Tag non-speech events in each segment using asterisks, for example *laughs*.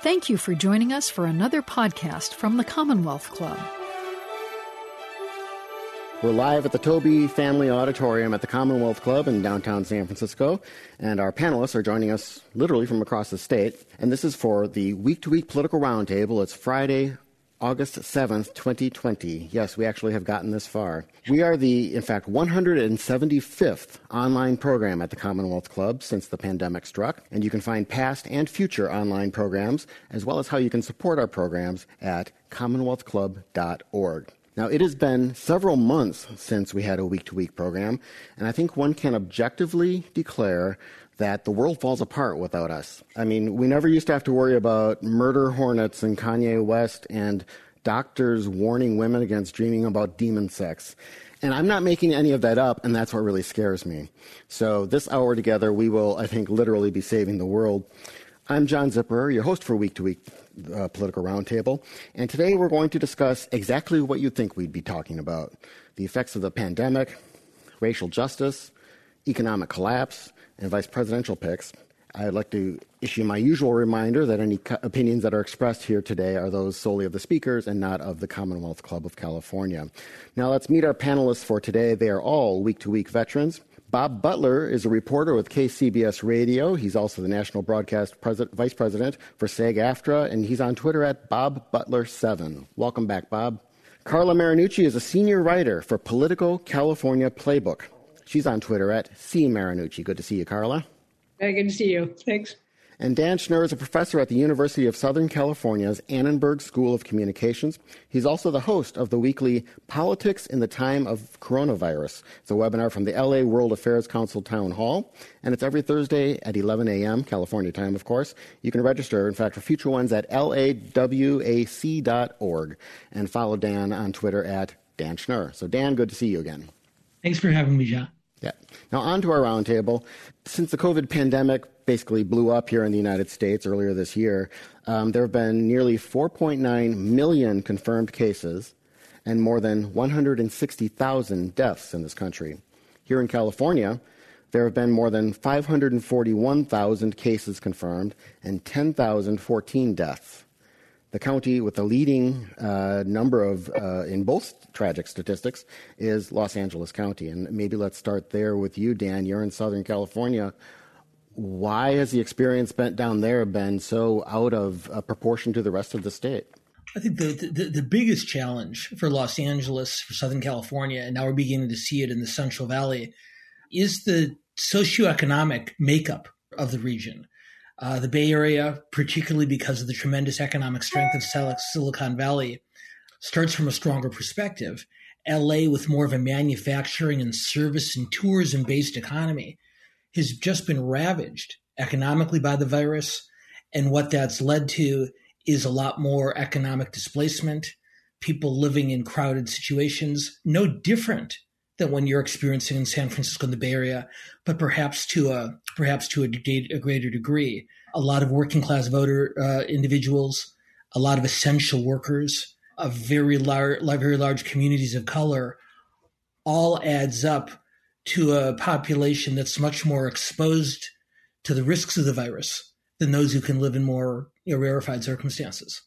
Thank you for joining us for another podcast from the Commonwealth Club. We're live at the Taube Family Auditorium at the Commonwealth Club in downtown San Francisco, and our panelists are joining us literally from across the state. And this is for the week to week political roundtable. It's Friday, August 7th, 2020. Yes, we actually have gotten this far. We are the, in fact, 175th online program at the Commonwealth Club since the pandemic struck, and you can find past and future online programs, as well as how you can support our programs at commonwealthclub.org. Now, it has been several months since we had a week to week program, and I think one can objectively declare that the world falls apart without us. I mean, we never used to have to worry about murder hornets and Kanye West and doctors warning women against dreaming about demon sex. And I'm not making any of that up, and that's what really scares me. So, this hour together, we will, I think, literally be saving the world. I'm John Zipperer, your host for Week to Week uh, Political Roundtable, and today we're going to discuss exactly what you'd think we'd be talking about the effects of the pandemic, racial justice, economic collapse, and vice presidential picks. I'd like to issue my usual reminder that any co- opinions that are expressed here today are those solely of the speakers and not of the Commonwealth Club of California. Now let's meet our panelists for today. They are all week to week veterans. Bob Butler is a reporter with KCBS Radio. He's also the national broadcast pres- vice president for SAG AFTRA, and he's on Twitter at Bob Butler7. Welcome back, Bob. Carla Marinucci is a senior writer for Politico California Playbook. She's on Twitter at C Marinucci. Good to see you, Carla. Very good to see you. Thanks. And Dan Schnur is a professor at the University of Southern California's Annenberg School of Communications. He's also the host of the weekly Politics in the Time of Coronavirus. It's a webinar from the LA World Affairs Council Town Hall, and it's every Thursday at 11 a.m., California time, of course. You can register, in fact, for future ones at lawac.org and follow Dan on Twitter at Dan Schnur. So, Dan, good to see you again. Thanks for having me, John. Yeah. Now, on to our roundtable. Since the COVID pandemic basically blew up here in the United States earlier this year, um, there have been nearly 4.9 million confirmed cases and more than 160,000 deaths in this country. Here in California, there have been more than 541,000 cases confirmed and 10,014 deaths. The county with the leading uh, number of, uh, in both tragic statistics, is Los Angeles County. And maybe let's start there with you, Dan. You're in Southern California why has the experience down there been so out of uh, proportion to the rest of the state? I think the, the, the biggest challenge for Los Angeles, for Southern California, and now we're beginning to see it in the Central Valley, is the socioeconomic makeup of the region. Uh, the Bay Area, particularly because of the tremendous economic strength of Silicon Valley, starts from a stronger perspective. LA, with more of a manufacturing and service and tourism based economy, has just been ravaged economically by the virus. And what that's led to is a lot more economic displacement, people living in crowded situations, no different than when you're experiencing in San Francisco and the Bay Area, but perhaps to a perhaps to a, a greater degree. A lot of working class voter uh, individuals, a lot of essential workers, a very large, very large communities of color, all adds up to a population that's much more exposed to the risks of the virus than those who can live in more you know, rarefied circumstances.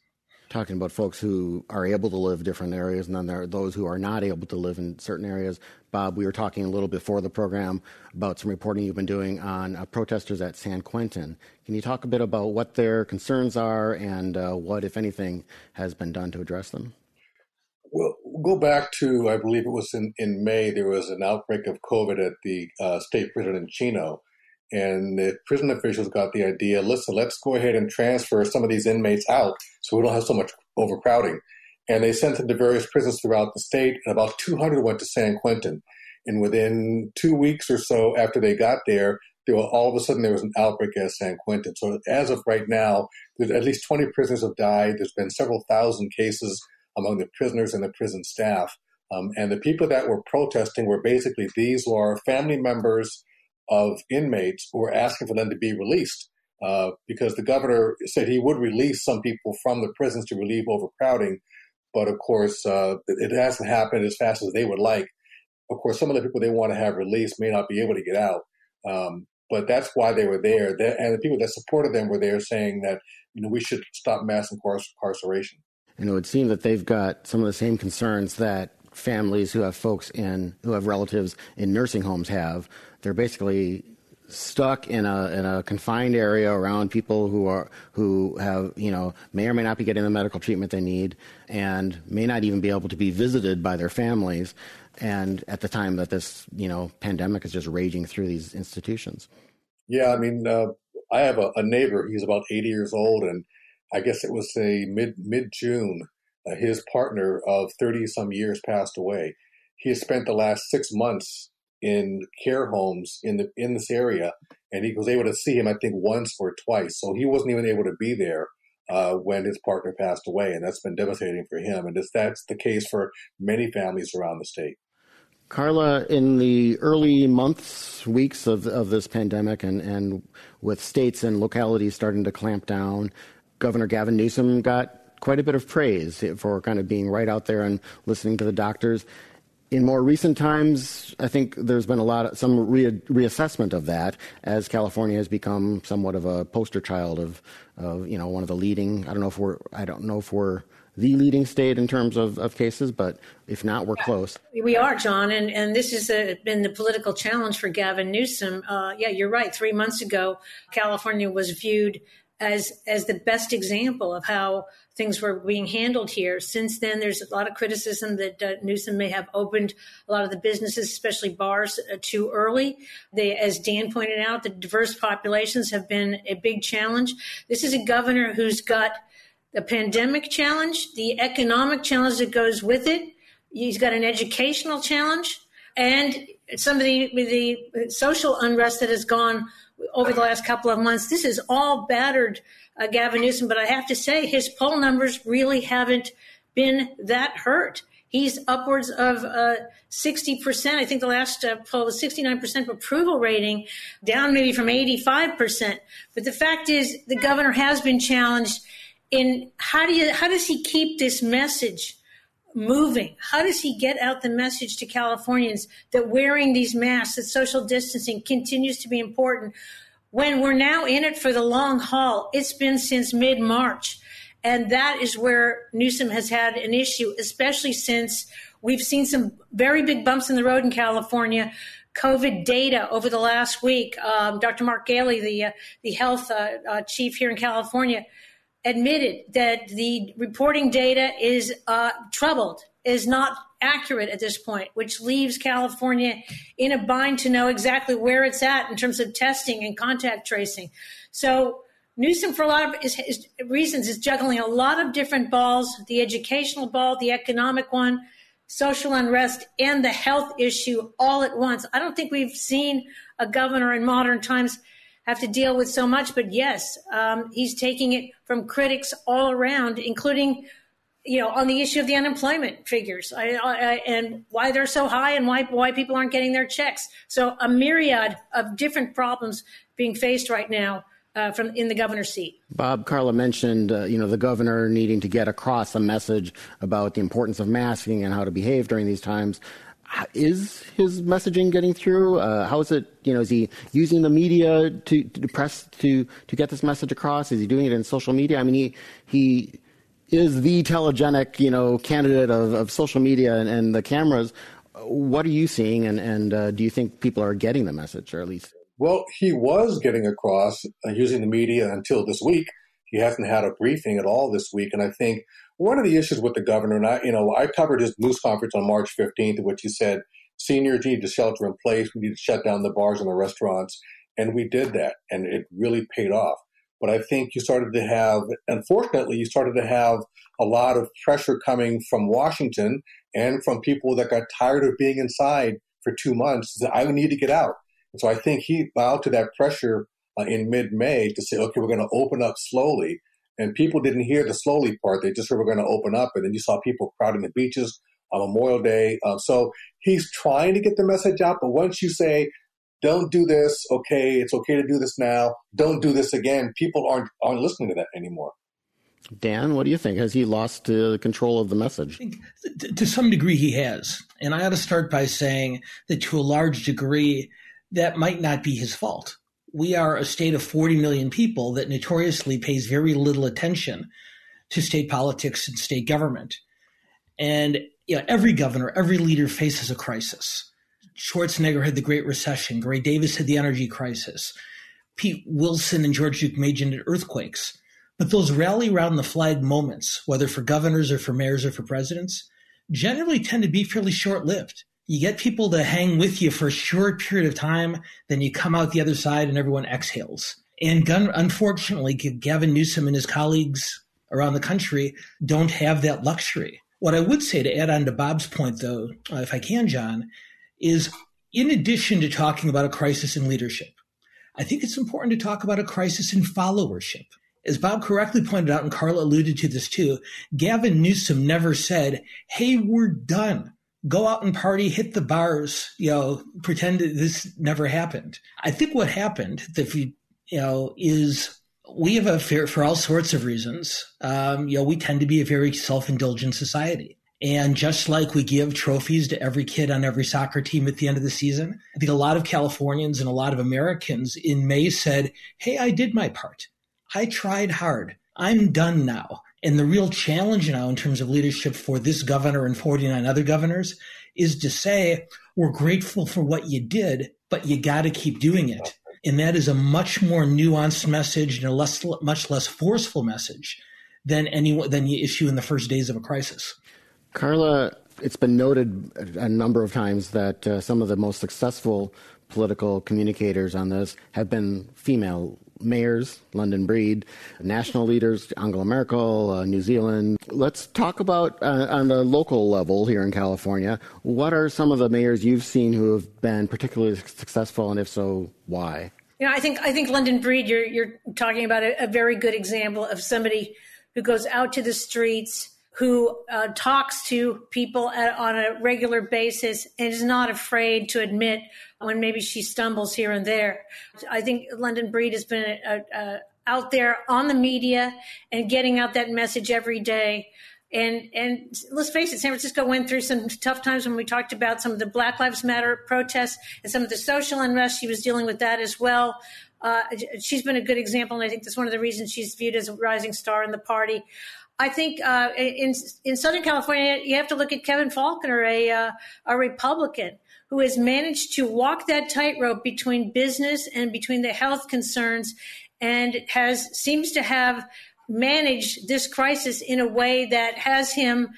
Talking about folks who are able to live different areas, and then there are those who are not able to live in certain areas. Bob, we were talking a little before the program about some reporting you've been doing on uh, protesters at San Quentin. Can you talk a bit about what their concerns are and uh, what, if anything, has been done to address them? Well, go back to, I believe it was in, in May, there was an outbreak of COVID at the uh, state prison in Chino. And the prison officials got the idea listen, let's go ahead and transfer some of these inmates out so we don't have so much overcrowding. And they sent them to various prisons throughout the state, and about 200 went to San Quentin. And within two weeks or so after they got there, there were, all of a sudden there was an outbreak at San Quentin. So as of right now, there's at least 20 prisoners have died. There's been several thousand cases among the prisoners and the prison staff. Um, and the people that were protesting were basically these were family members of inmates who were asking for them to be released uh, because the governor said he would release some people from the prisons to relieve overcrowding. But of course, uh, it hasn't happened as fast as they would like. Of course, some of the people they want to have released may not be able to get out. Um, but that's why they were there. and the people that supported them were there saying that you know we should stop mass incarceration. And it would seem that they've got some of the same concerns that families who have folks in who have relatives in nursing homes have. They're basically stuck in a in a confined area around people who are who have you know may or may not be getting the medical treatment they need and may not even be able to be visited by their families and at the time that this you know pandemic is just raging through these institutions. Yeah i mean uh, i have a, a, neighbor he's about 80 years old and i guess it was a mid mid june uh, his partner of 30 some years passed away. He has spent the last six months in care homes in the in this area, and he was able to see him, I think, once or twice. So he wasn't even able to be there uh, when his partner passed away, and that's been devastating for him. And that's the case for many families around the state. Carla, in the early months, weeks of, of this pandemic, and, and with states and localities starting to clamp down, Governor Gavin Newsom got quite a bit of praise for kind of being right out there and listening to the doctors in more recent times, I think there's been a lot of some re- reassessment of that as California has become somewhat of a poster child of, of, you know, one of the leading. I don't know if we're, I don't know if we're the leading state in terms of, of cases, but if not, we're close. We are, John, and and this has uh, been the political challenge for Gavin Newsom. Uh, yeah, you're right. Three months ago, California was viewed as as the best example of how things were being handled here. Since then, there's a lot of criticism that uh, Newsom may have opened a lot of the businesses, especially bars, uh, too early. They, as Dan pointed out, the diverse populations have been a big challenge. This is a governor who's got the pandemic challenge, the economic challenge that goes with it. He's got an educational challenge, and some of the the social unrest that has gone over the last couple of months. This is all battered uh, Gavin Newsom, but I have to say his poll numbers really haven't been that hurt. He's upwards of uh, 60%. I think the last uh, poll was 69% approval rating, down maybe from 85%. But the fact is, the governor has been challenged in how do you how does he keep this message moving? How does he get out the message to Californians that wearing these masks, that social distancing continues to be important when we're now in it for the long haul? It's been since mid March. And that is where Newsom has had an issue, especially since we've seen some very big bumps in the road in California. COVID data over the last week. Um, Dr. Mark Ghaly, the uh, the health uh, uh, chief here in California, admitted that the reporting data is uh, troubled, is not accurate at this point, which leaves California in a bind to know exactly where it's at in terms of testing and contact tracing. So Newsom, for a lot of reasons, is juggling a lot of different balls: the educational ball, the economic one, social unrest, and the health issue all at once. I don't think we've seen a governor in modern times have to deal with so much. But yes, um, he's taking it from critics all around, including, you know, on the issue of the unemployment figures I, I, and why they're so high and why why people aren't getting their checks. So a myriad of different problems being faced right now. Uh, from in the governor's seat. Bob Carla mentioned, uh, you know, the governor needing to get across a message about the importance of masking and how to behave during these times is his messaging getting through? Uh, how is it? You know, is he using the media to, to press to to get this message across? Is he doing it in social media? I mean, he he is the telegenic, you know, candidate of, of social media and, and the cameras. What are you seeing, and and uh, do you think people are getting the message, or at least? Well, he was getting across uh, using the media until this week. He hasn't had a briefing at all this week, and I think one of the issues with the governor, and I, you know, I covered his news conference on March 15th, in which he said seniors need to shelter in place. We need to shut down the bars and the restaurants. And we did that, and it really paid off. But I think you started to have, unfortunately, you started to have a lot of pressure coming from Washington and from people that got tired of being inside for two months. I need to get out. And so I think he bowed to that pressure uh, in mid May to say, okay, we're going to open up slowly. And people didn't hear the slowly part. They just heard we're going to open up. And then you saw people crowding the beaches on Memorial Day. Uh, so he's trying to get the message out. But once you say, don't do this, okay, it's okay to do this now, don't do this again, people aren't, aren't listening to that anymore. Dan, what do you think? Has he lost uh, control of the message? to some degree, he has. And I ought to start by saying that to a large degree, that might not be his fault we are a state of 40 million people that notoriously pays very little attention to state politics and state government. And you know, every governor, every leader faces a crisis. Schwarzenegger had the Great Recession. Gray Davis had the energy crisis. Pete Wilson and George Deukmejian had earthquakes. But those rally around the flag moments, whether for governors or for mayors or for presidents, generally tend to be fairly short lived. You get people to hang with you for a short period of time, then you come out the other side and everyone exhales. And gun, unfortunately, Gavin Newsom and his colleagues around the country don't have that luxury. What I would say to add on to Bob's point, though, uh, if I can, John, is in addition to talking about a crisis in leadership, I think it's important to talk about a crisis in followership. As Bob correctly pointed out, and Carla alluded to this too, Gavin Newsom never said, Hey, we're done. Go out and party, hit the bars, you know, pretend this never happened. I think what happened, if you, you know, is we have a fear for all sorts of reasons. Um, you know, we tend to be a very self-indulgent society. And just like we give trophies to every kid on every soccer team at the end of the season, I think a lot of Californians and a lot of Americans in May said, Hey, I did my part. I tried hard. I'm done now. And the real challenge now in terms of leadership for this governor and 49 other governors is to say, we're grateful for what you did, but you got to keep doing it. And that is a much more nuanced message and a less, much less forceful message than any than you issue in the first days of a crisis. Carla, it's been noted a number of times that uh, some of the most successful political communicators on this have been female mayors, London Breed, national leaders, Angela Merkel, uh, New Zealand. Let's talk about uh, on the local level here in California. What are some of the mayors you've seen who have been particularly successful, and if so, why? You know, I think I think London Breed. You're you're talking about a, a very good example of somebody who goes out to the streets who uh, talks to people at, on a regular basis and is not afraid to admit when maybe she stumbles here and there. I think London Breed has been out there on the media and getting out that message every day. And and let's face it, San Francisco went through some tough times when we talked about some of the Black Lives Matter protests and some of the social unrest. She was dealing with that as well. Uh, she's been a good example, and I think that's one of the reasons she's viewed as a rising star in the party. I think uh, in in Southern California, you have to look at Kevin Faulconer, a uh, a Republican who has managed to walk that tightrope between business and between the health concerns, and has seems to have managed this crisis in a way that has him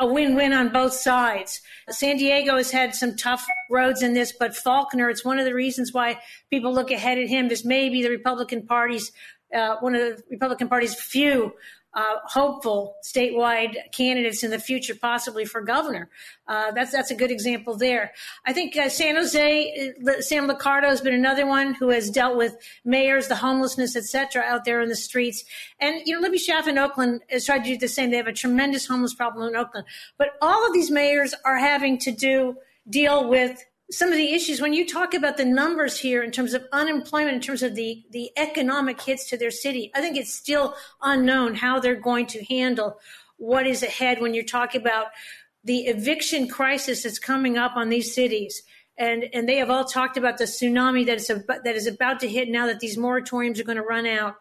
a win-win on both sides. San Diego has had some tough roads in this, but Faulconer, it's one of the reasons why people look ahead at him. This may be the Republican Party's uh, one of the Republican Party's few uh, hopeful statewide candidates in the future, possibly for governor. Uh, that's that's a good example there. I think uh, San Jose, uh, Sam Liccardo has been another one who has dealt with mayors, the homelessness, etc., out there in the streets. And you know, Libby Schaaf in Oakland has tried to do the same. They have a tremendous homeless problem in Oakland, but all of these mayors are having to do deal with some of the issues when you talk about the numbers here in terms of unemployment in terms of the the economic hits to their city i think it's still unknown how they're going to handle what is ahead when you're talking about the eviction crisis that's coming up on these cities. And and they have all talked about the tsunami that is that is about to hit now that these moratoriums are going to run out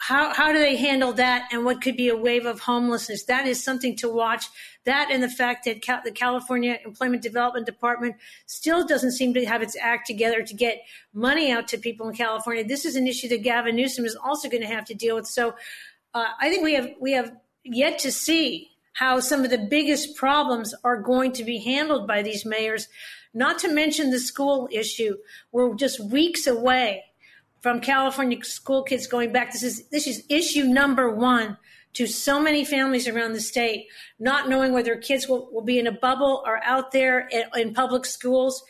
how how do they handle that and what could be a wave of homelessness? That is something to watch. That and the fact that the california employment development department still doesn't seem to have its act together to get money out to people in california. This is an issue that gavin newsom is also going to have to deal with. So uh, i think we have we have yet to see how some of the biggest problems are going to be handled by these mayors not to mention the school issue. We're just weeks away from California school kids going back. This is this is issue number one to so many families around the state, not knowing whether kids will, will be in a bubble or out there in, in public schools.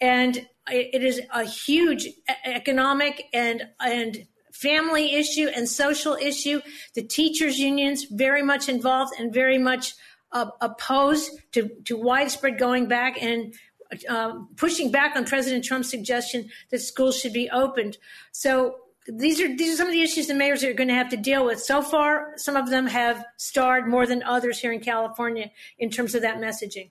And it is a huge economic and and family issue and social issue. The teachers unions very much involved and very much uh, opposed to, to widespread going back and uh, pushing back on President Trump's suggestion that schools should be opened. So these are these are some of the issues the mayors are going to have to deal with. So far, some of them have starred more than others here in California in terms of that messaging.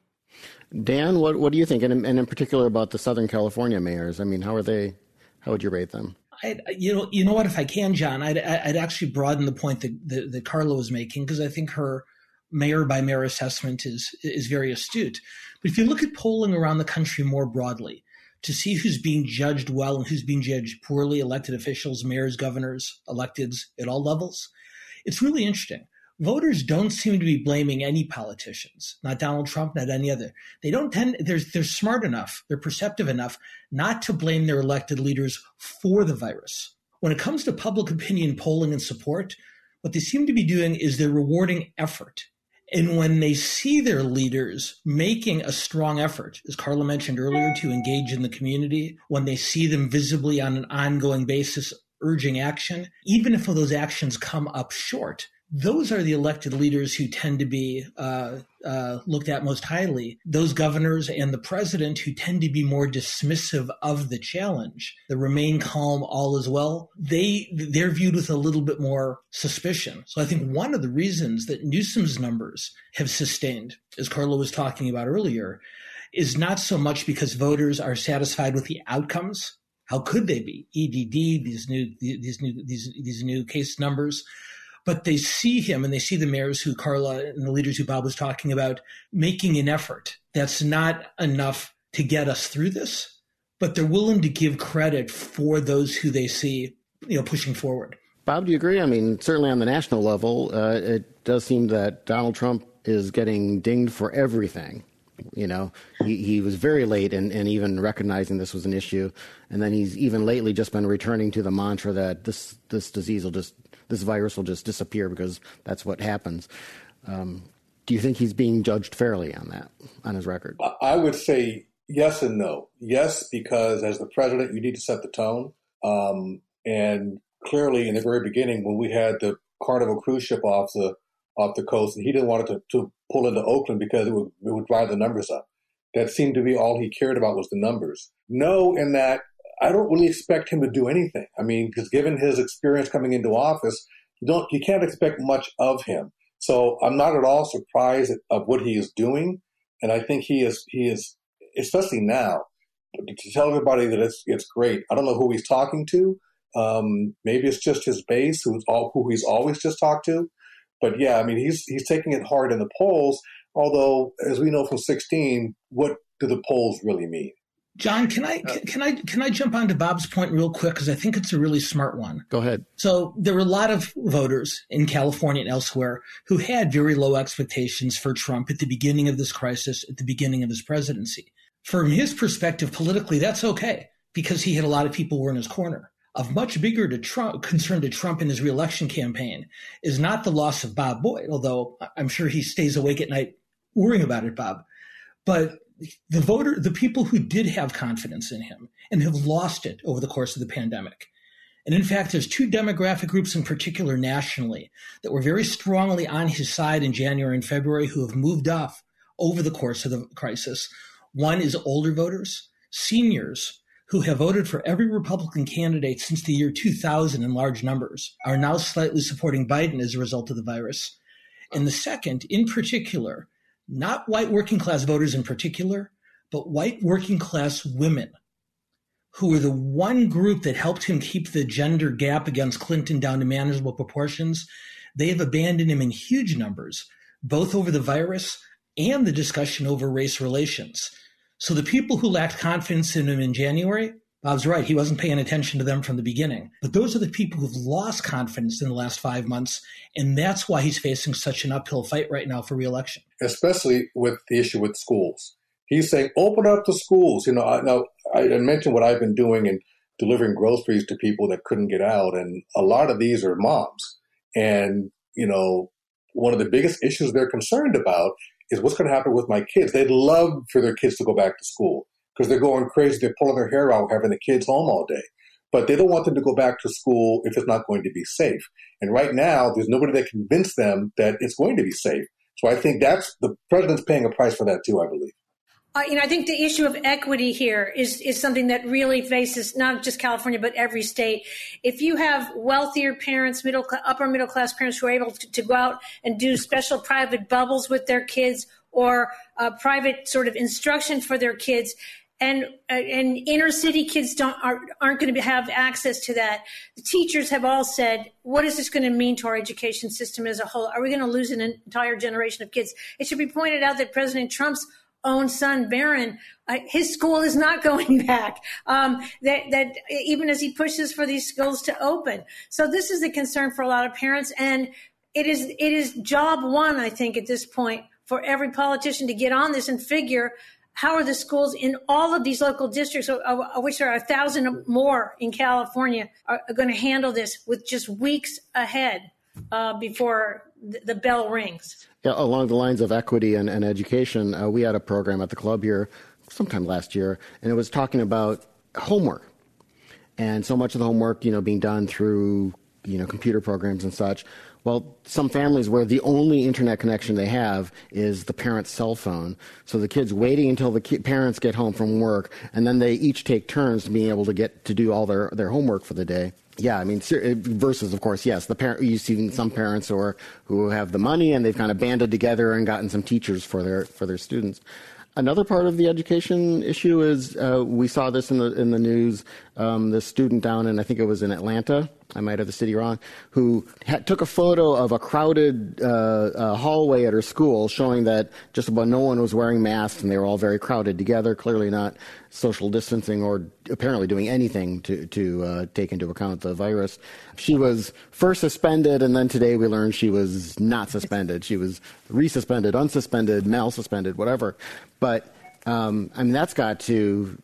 Dan, what what do you think, and, and in particular about the Southern California mayors? I mean, how are they How would you rate them? I'd, you know, you know what? If I can, John, I'd, I'd actually broaden the point that, that, that Carla was making because I think her mayor by mayor assessment is is very astute. But if you look at polling around the country more broadly, to see who's being judged well and who's being judged poorly, elected officials, mayors, governors, electeds at all levels, it's really interesting. Voters don't seem to be blaming any politicians, not Donald Trump, not any other. They don't tend, they're, they're smart enough, they're perceptive enough not to blame their elected leaders for the virus. When it comes to public opinion polling and support, what they seem to be doing is they're rewarding effort and when they see their leaders making a strong effort, as Carla mentioned earlier, to engage in the community, when they see them visibly on an ongoing basis urging action, even if those actions come up short, those are the elected leaders who tend to be uh, uh, looked at most highly. Those governors and the president who tend to be more dismissive of the challenge, the remain calm, all is well. They they're viewed with a little bit more suspicion. So I think one of the reasons that Newsom's numbers have sustained, as Carlo was talking about earlier, is not so much because voters are satisfied with the outcomes. How could they be? EDD, these new these new these these new case numbers but they see him and they see the mayors who Carla and the leaders who Bob was talking about making an effort. That's not enough to get us through this, but they're willing to give credit for those who they see, you know, pushing forward. Bob, do you agree? I mean, certainly on the national level, uh, it does seem that Donald Trump is getting dinged for everything. You know, he, he was very late in, in even recognizing this was an issue. And then he's even lately just been returning to the mantra that this, this disease will just this virus will just disappear because that's what happens. Um, do you think he's being judged fairly on that, on his record? I would say yes and no. Yes, because as the president, you need to set the tone. Um, and clearly, in the very beginning, when we had the Carnival cruise ship off the off the coast, and he didn't want it to, to pull into Oakland because it would it would drive the numbers up. That seemed to be all he cared about was the numbers. No, in that I don't really expect him to do anything. I mean, because given his experience coming into office, you don't you can't expect much of him. So I'm not at all surprised of what he is doing, and I think he is he is especially now to tell everybody that it's it's great. I don't know who he's talking to. Um, maybe it's just his base, who's all who he's always just talked to. But yeah, I mean, he's he's taking it hard in the polls. Although, as we know from 16, what do the polls really mean? John, can I uh, can I can I jump on to Bob's point real quick because I think it's a really smart one. Go ahead. So there were a lot of voters in California and elsewhere who had very low expectations for Trump at the beginning of this crisis, at the beginning of his presidency. From his perspective, politically, that's okay because he had a lot of people who were in his corner. Of much bigger to Trump, concern to Trump in his reelection campaign is not the loss of Bob Boyd, although I'm sure he stays awake at night worrying about it, Bob. But the voter, the people who did have confidence in him and have lost it over the course of the pandemic. And in fact, there's two demographic groups in particular nationally that were very strongly on his side in January and February who have moved off over the course of the crisis. One is older voters, seniors who have voted for every Republican candidate since the year 2000 in large numbers are now slightly supporting Biden as a result of the virus. And the second, in particular, not white working class voters in particular, but white working class women who were the one group that helped him keep the gender gap against Clinton down to manageable proportions. They have abandoned him in huge numbers, both over the virus and the discussion over race relations. So the people who lacked confidence in him in January Bob's right. He wasn't paying attention to them from the beginning. But those are the people who've lost confidence in the last five months. And that's why he's facing such an uphill fight right now for reelection. Especially with the issue with schools. He's saying, open up the schools. You know, I, now I mentioned what I've been doing in delivering groceries to people that couldn't get out. And a lot of these are moms. And, you know, one of the biggest issues they're concerned about is what's going to happen with my kids. They'd love for their kids to go back to school because they're going crazy. They're pulling their hair out having the kids home all day. But they don't want them to go back to school if it's not going to be safe. And right now, there's nobody that convince them that it's going to be safe. So I think that's the president's paying a price for that too, I believe. Uh, you know, I think the issue of equity here is is something that really faces not just California but every state. If you have wealthier parents, middle upper middle class parents who are able to, to go out and do special private bubbles with their kids or uh, private sort of instruction for their kids, and and inner city kids don't are, aren't going to have access to that. The teachers have all said, "What is this going to mean to our education system as a whole? Are we going to lose an entire generation of kids?" It should be pointed out that President Trump's own son, Barron, uh, his school is not *laughs* going back. Um, that, that even as he pushes for these schools to open, so this is a concern for a lot of parents, and it is it is job one, I think, at this point for every politician to get on this and figure how are the schools in all of these local districts, of, which there are a thousand more in California, are, going to handle this with just weeks ahead uh, before the, the, bell rings? Yeah, along the lines of equity and, and education, uh, we had a program at the club here sometime last year, and it was talking about homework. And so much of the homework, you know, being done through, you know, computer programs and such. Well, some families where the only internet connection they have is the parent's cell phone. So the kid's waiting until the ki- parents get home from work, and then they each take turns being able to get to do all their, their homework for the day. Yeah, I mean, versus, of course, yes, the parent. You see some parents who who have the money and they've kind of banded together and gotten some teachers for their for their students. Another part of the education issue is uh, we saw this in the in the news. Um, the student down in I think it was in Atlanta. I might have the city wrong. Who took a photo of a crowded uh, uh, hallway at her school, showing that just about no one was wearing masks and they were all very crowded together. Clearly not social distancing or apparently doing anything to to uh, take into account the virus. She was first suspended, and then today we learned she was not suspended. She was resuspended, unsuspended, malsuspended, whatever. But um, I mean, that's got to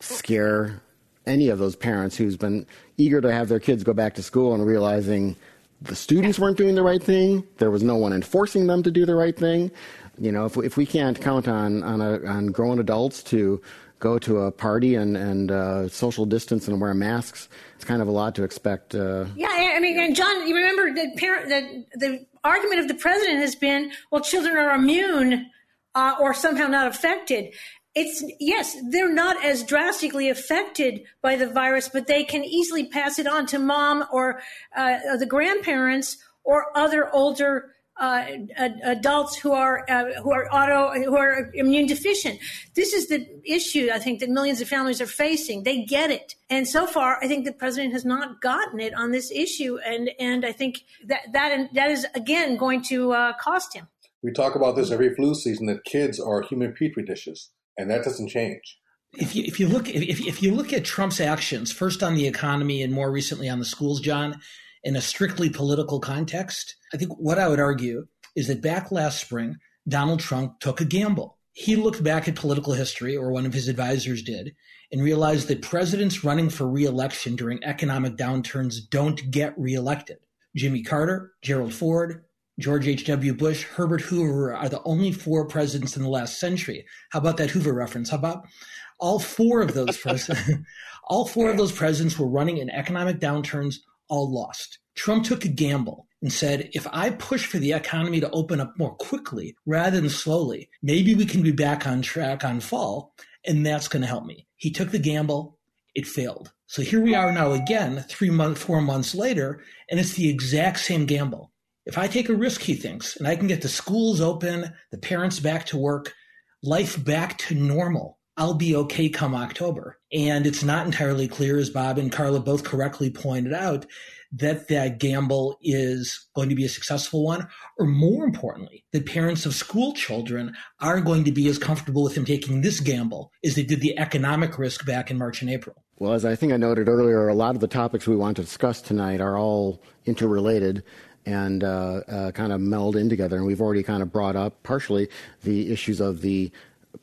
scare any of those parents who's been eager to have their kids go back to school and realizing the students weren't doing the right thing. There was no one enforcing them to do the right thing. You know, if we, if we can't count on on, a, on grown adults to go to a party and and uh, social distance and wear masks, it's kind of a lot to expect. Uh, yeah, I mean, and John, you remember the parent the the argument of the president has been, well, children are immune uh, or somehow not affected. It's yes, they're not as drastically affected by the virus, but they can easily pass it on to mom or uh, the grandparents or other older uh, adults who are uh, who are auto who are immune deficient. This is the issue I think that millions of families are facing. They get it, and so far I think the president has not gotten it on this issue, and and I think that that that is again going to uh, cost him. We talk about this every flu season that kids are human petri dishes, and that doesn't change. If you, if you look if, if you look at Trump's actions, first on the economy and more recently on the schools, John, in a strictly political context, I think what I would argue is that back last spring, Donald Trump took a gamble. He looked back at political history, or one of his advisors did, and realized that presidents running for reelection during economic downturns don't get reelected. Jimmy Carter, Gerald Ford, George H.W. Bush, Herbert Hoover are the only four presidents in the last century. How about that Hoover reference? How about all four of those presidents? *laughs* all four of those presidents were running in economic downturns, all lost. Trump took a gamble and said, if I push for the economy to open up more quickly rather than slowly, maybe we can be back on track on fall, and that's going to help me. He took the gamble. It failed. So here we are now again, three months, four months later, and it's the exact same gamble. If I take a risk, he thinks, and I can get the schools open, the parents back to work, life back to normal, I'll be okay come October. And it's not entirely clear, as Bob and Carla both correctly pointed out, that that gamble is going to be a successful one, or more importantly, that parents of school children are going to be as comfortable with him taking this gamble as they did the economic risk back in March and April. Well, as I think I noted earlier, a lot of the topics we want to discuss tonight are all interrelated and uh, uh, kind of meld in together. And we've already kind of brought up partially the issues of the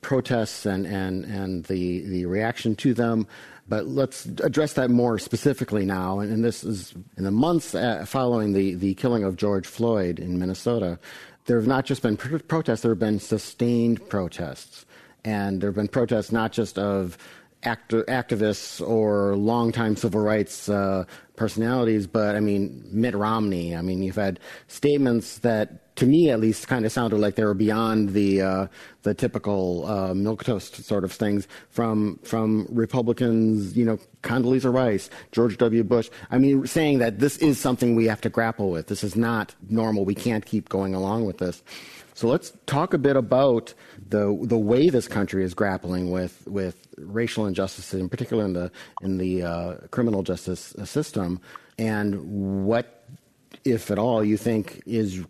protests and, and, and the, the reaction to them. But let's address that more specifically now. And, and this is in the months uh, following the, the killing of George Floyd in Minnesota. There have not just been pr- protests, there have been sustained protests. And there have been protests not just of act- activists or longtime civil rights uh, personalities, but I mean, Mitt Romney. I mean, you've had statements that, to me at least, kind of sounded like they were beyond the uh, the typical uh, milquetoast sort of things from from Republicans. You know, Condoleezza Rice, George W. Bush. I mean, saying that this is something we have to grapple with. This is not normal. We can't keep going along with this. So let's talk a bit about the the way this country is grappling with with racial injustices, in particular in the in the uh, criminal justice system, and what, if at all, you think is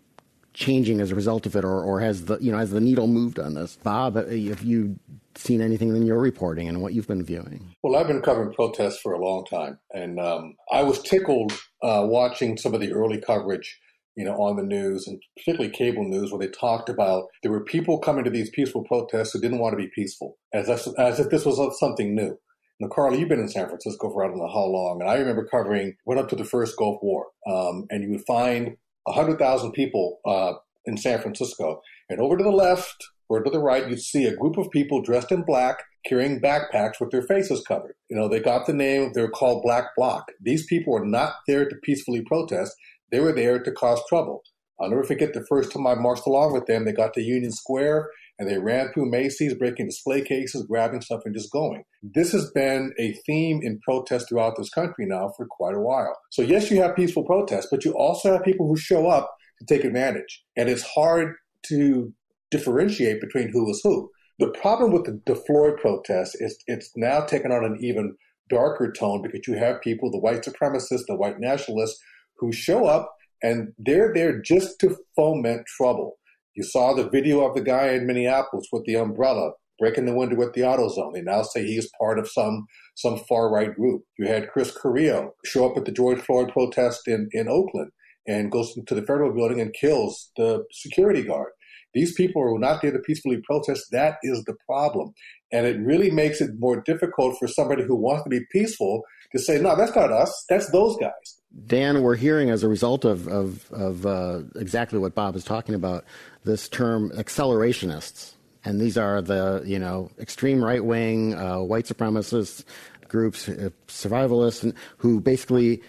changing as a result of it, or, or has the you know has the needle moved on this? Bob, have you seen anything in your reporting and what you've been viewing? Well, I've been covering protests for a long time, and um, I was tickled uh, watching some of the early coverage you know, on the news and particularly cable news where they talked about there were people coming to these peaceful protests who didn't want to be peaceful, as if, as if this was something new. Now, Carla, you've been in San Francisco for I don't know how long, and I remember covering went up to the first Gulf War, um, and you would find hundred thousand people uh, in San Francisco, and over to the left or to the right, you'd see a group of people dressed in black carrying backpacks with their faces covered. You know, they got the name; they're called Black Bloc. These people were not there to peacefully protest; they were there to cause trouble. I'll never forget the first time I marched along with them. They got to Union Square and they ran through Macy's, breaking display cases, grabbing stuff, and just going. This has been a theme in protest throughout this country now for quite a while. So, yes, you have peaceful protests, but you also have people who show up to take advantage. And it's hard to differentiate between who is who. The problem with the, the Floyd protest is it's now taken on an even darker tone because you have people, the white supremacists, the white nationalists, who show up and they're there just to foment trouble. You saw the video of the guy in Minneapolis with the umbrella breaking the window with the AutoZone. They now say he's part of some some far right group. You had Chris Carrillo show up at the George Floyd protest in, in Oakland and goes to the federal building and kills the security guard. These people are not there to peacefully protest. That is the problem. And it really makes it more difficult for somebody who wants to be peaceful to say, no, that's not us. That's those guys. Dan, we're hearing as a result of, of, of uh, exactly what Bob is talking about this term accelerationists. And these are the, you know, extreme right wing, uh, white supremacist groups, uh, survivalists, who basically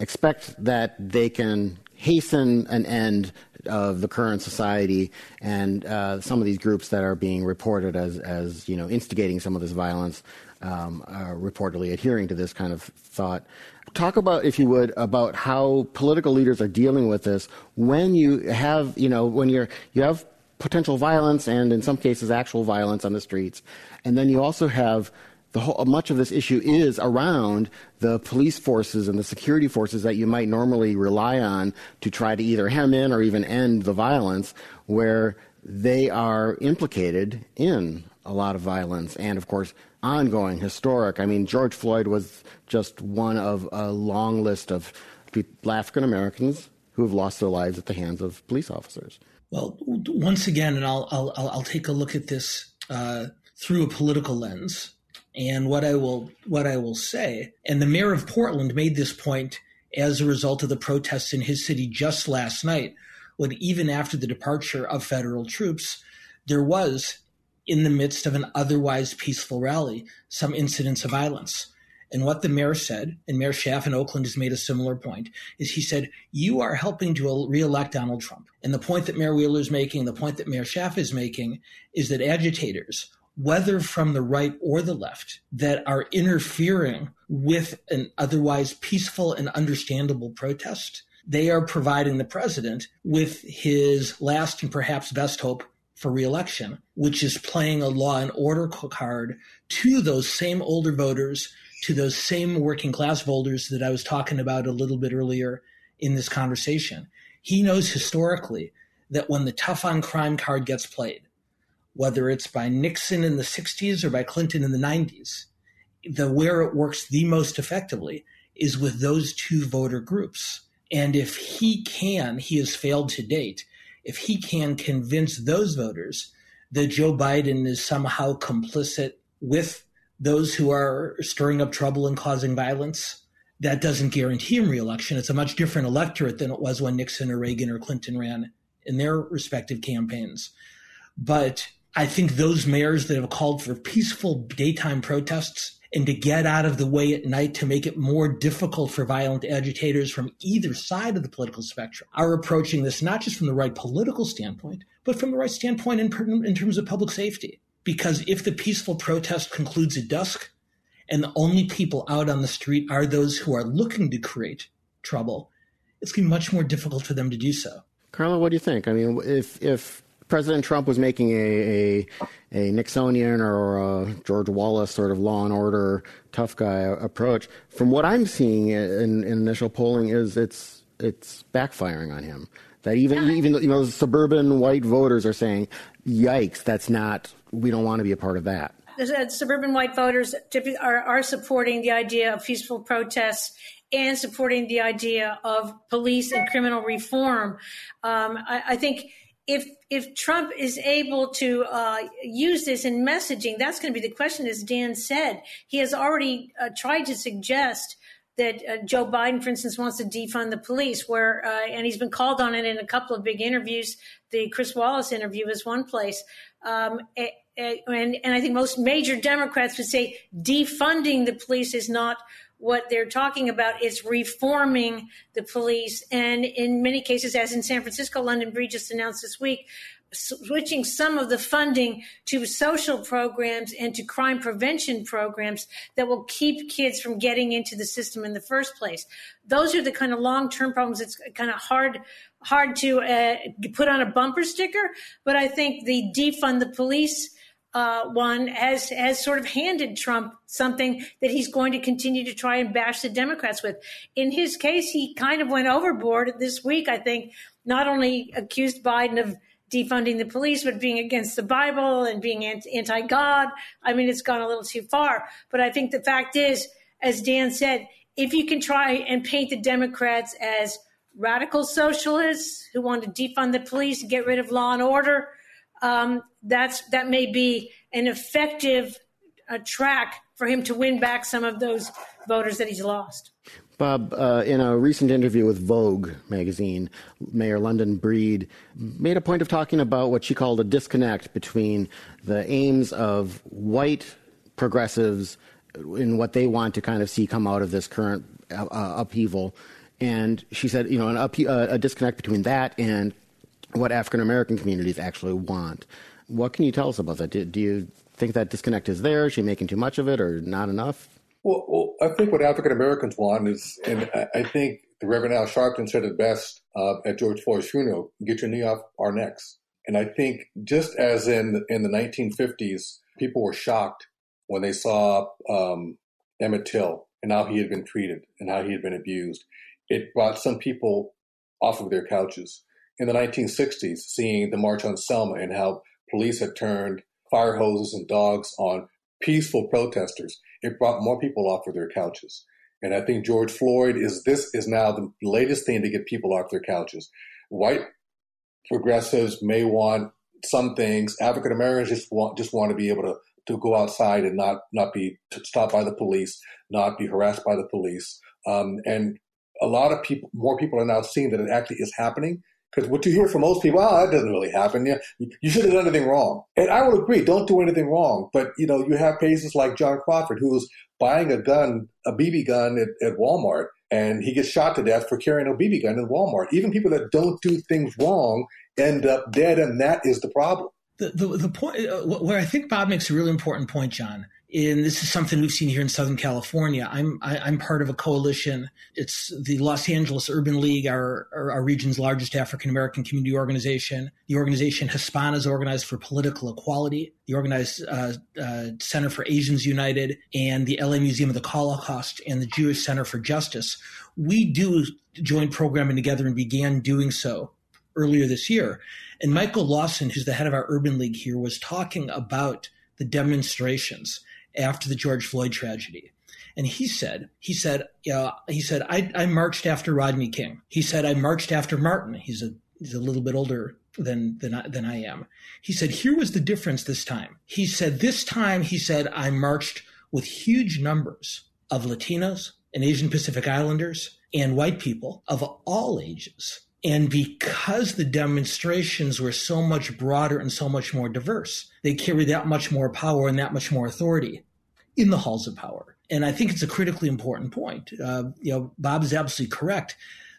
expect that they can hasten an end of the current society and uh, some of these groups that are being reported as, as you know instigating some of this violence um, are reportedly adhering to this kind of thought. Talk about, if you would, about how political leaders are dealing with this when you have, you know, when you're you have potential violence and in some cases actual violence on the streets, and then you also have the whole, much of this issue is around the police forces and the security forces that you might normally rely on to try to either hem in or even end the violence, where they are implicated in a lot of violence and, of course, ongoing, historic. I mean, George Floyd was just one of a long list of African Americans who have lost their lives at the hands of police officers. Well, once again, and I'll I'll, I'll take a look at this uh, through a political lens. And what I will what I will say, and the mayor of Portland made this point as a result of the protests in his city just last night, when even after the departure of federal troops, there was in the midst of an otherwise peaceful rally, some incidents of violence. And what the mayor said, and Mayor Schaaf in Oakland has made a similar point, is he said, You are helping to reelect Donald Trump. And the point that Mayor Wheeler is making, the point that Mayor Schaaf is making, is that agitators, whether from the right or the left, that are interfering with an otherwise peaceful and understandable protest, they are providing the president with his last and perhaps best hope for reelection, which is playing a law and order card to those same older voters, to those same working class voters that I was talking about a little bit earlier in this conversation. He knows historically that when the tough on crime card gets played, whether it's by Nixon in the 60s or by Clinton in the 90s, the where it works the most effectively is with those two voter groups. And if he can, he has failed to date, if he can convince those voters that Joe Biden is somehow complicit with those who are stirring up trouble and causing violence, that doesn't guarantee him reelection. It's a much different electorate than it was when Nixon or Reagan or Clinton ran in their respective campaigns. But I think those mayors that have called for peaceful daytime protests and to get out of the way at night to make it more difficult for violent agitators from either side of the political spectrum are approaching this not just from the right political standpoint, but from the right standpoint in, in terms of public safety. Because if the peaceful protest concludes at dusk and the only people out on the street are those who are looking to create trouble, it's going to be much more difficult for them to do so. Carla, what do you think? I mean, if if President Trump was making a, a, a Nixonian or a George Wallace sort of law and order tough guy approach, from what I'm seeing in, in initial polling, is it's it's backfiring on him. That even yeah. even you know suburban white voters are saying, "Yikes, that's not. We don't want to be a part of that." The suburban white voters are, are supporting the idea of peaceful protests and supporting the idea of police and criminal reform. Um, I, I, think if if Trump is able to uh, use this in messaging, that's going to be the question. As Dan said, he has already uh, tried to suggest that uh, Joe Biden, for instance, wants to defund the police, where uh, and he's been called on it in a couple of big interviews. The Chris Wallace interview is one place. Um, and, and I think most major Democrats would say defunding the police is not what they're talking about is reforming the police. And in many cases, as in San Francisco, London Breed just announced this week, switching some of the funding to social programs and to crime prevention programs that will keep kids from getting into the system in the first place. Those are the kind of long term problems. It's kind of hard hard to uh, put on a bumper sticker, but I think the defund the police uh, one has has sort of handed Trump something that he's going to continue to try and bash the Democrats with. In his case, he kind of went overboard this week. I think not only accused Biden of defunding the police, but being against the Bible and being anti God. I mean, it's gone a little too far. But I think the fact is, as Dan said, if you can try and paint the Democrats as radical socialists who want to defund the police and get rid of law and order um, that's that may be an effective uh, track for him to win back some of those voters that he's lost. Bob, uh, in a recent interview with Vogue magazine, Mayor London Breed made a point of talking about what she called a disconnect between the aims of white progressives in what they want to kind of see come out of this current uh, upheaval. And she said, you know, an up, uh, a disconnect between that and what African American communities actually want. What can you tell us about that? Do, do, you think that disconnect is there? Is she making too much of it or not enough? Well, well I think what African Americans want is, and I, think the Reverend Al Sharpton said it best uh, at George Floyd's funeral: "Get your knee off our necks." And I think just as in in the 1950s, people were shocked when they saw um, Emmett Till and how he had been treated and how he had been abused. It brought some people off of their couches in the 1960s, seeing the March on Selma and how police had turned fire hoses and dogs on peaceful protesters. It brought more people off of their couches. And I think George Floyd is this is now the latest thing to get people off their couches. White progressives may want some things. African Americans just want just want to be able to to go outside and not not be stopped by the police, not be harassed by the police. Um, and a lot of people, more people are now seeing that it actually is happening. Because what you hear from most people, oh, that doesn't really happen. You, you should have done anything wrong. And I will agree, don't do anything wrong. But, you know, you have cases like John Crawford, who's buying a gun, a BB gun at, at Walmart, and he gets shot to death for carrying a BB gun in Walmart. Even people that don't do things wrong end up dead, and that is the problem. The, the, the point uh, where I think Bob makes a really important point, John, and this is something we've seen here in Southern California. I'm I, am i am part of a coalition. It's the Los Angeles Urban League, our our, our region's largest African American community organization. The organization Hispana is organized for political equality. The organized uh, uh, Center for Asians United and the LA Museum of the Holocaust and the Jewish Center for Justice. We do joint programming together and began doing so earlier this year. And Michael Lawson, who's the head of our Urban League here, was talking about the demonstrations after the George Floyd tragedy. And he said, he said, uh, he said, I, I marched after Rodney King. He said, I marched after Martin. He's a, he's a little bit older than, than, I, than I am. He said, here was the difference this time. He said, this time, he said, I marched with huge numbers of Latinos and Asian Pacific Islanders and white people of all ages. And because the demonstrations were so much broader and so much more diverse, they carry that much more power and that much more authority in the halls of power. And I think it's a critically important point. Uh, you know, Bob is absolutely correct.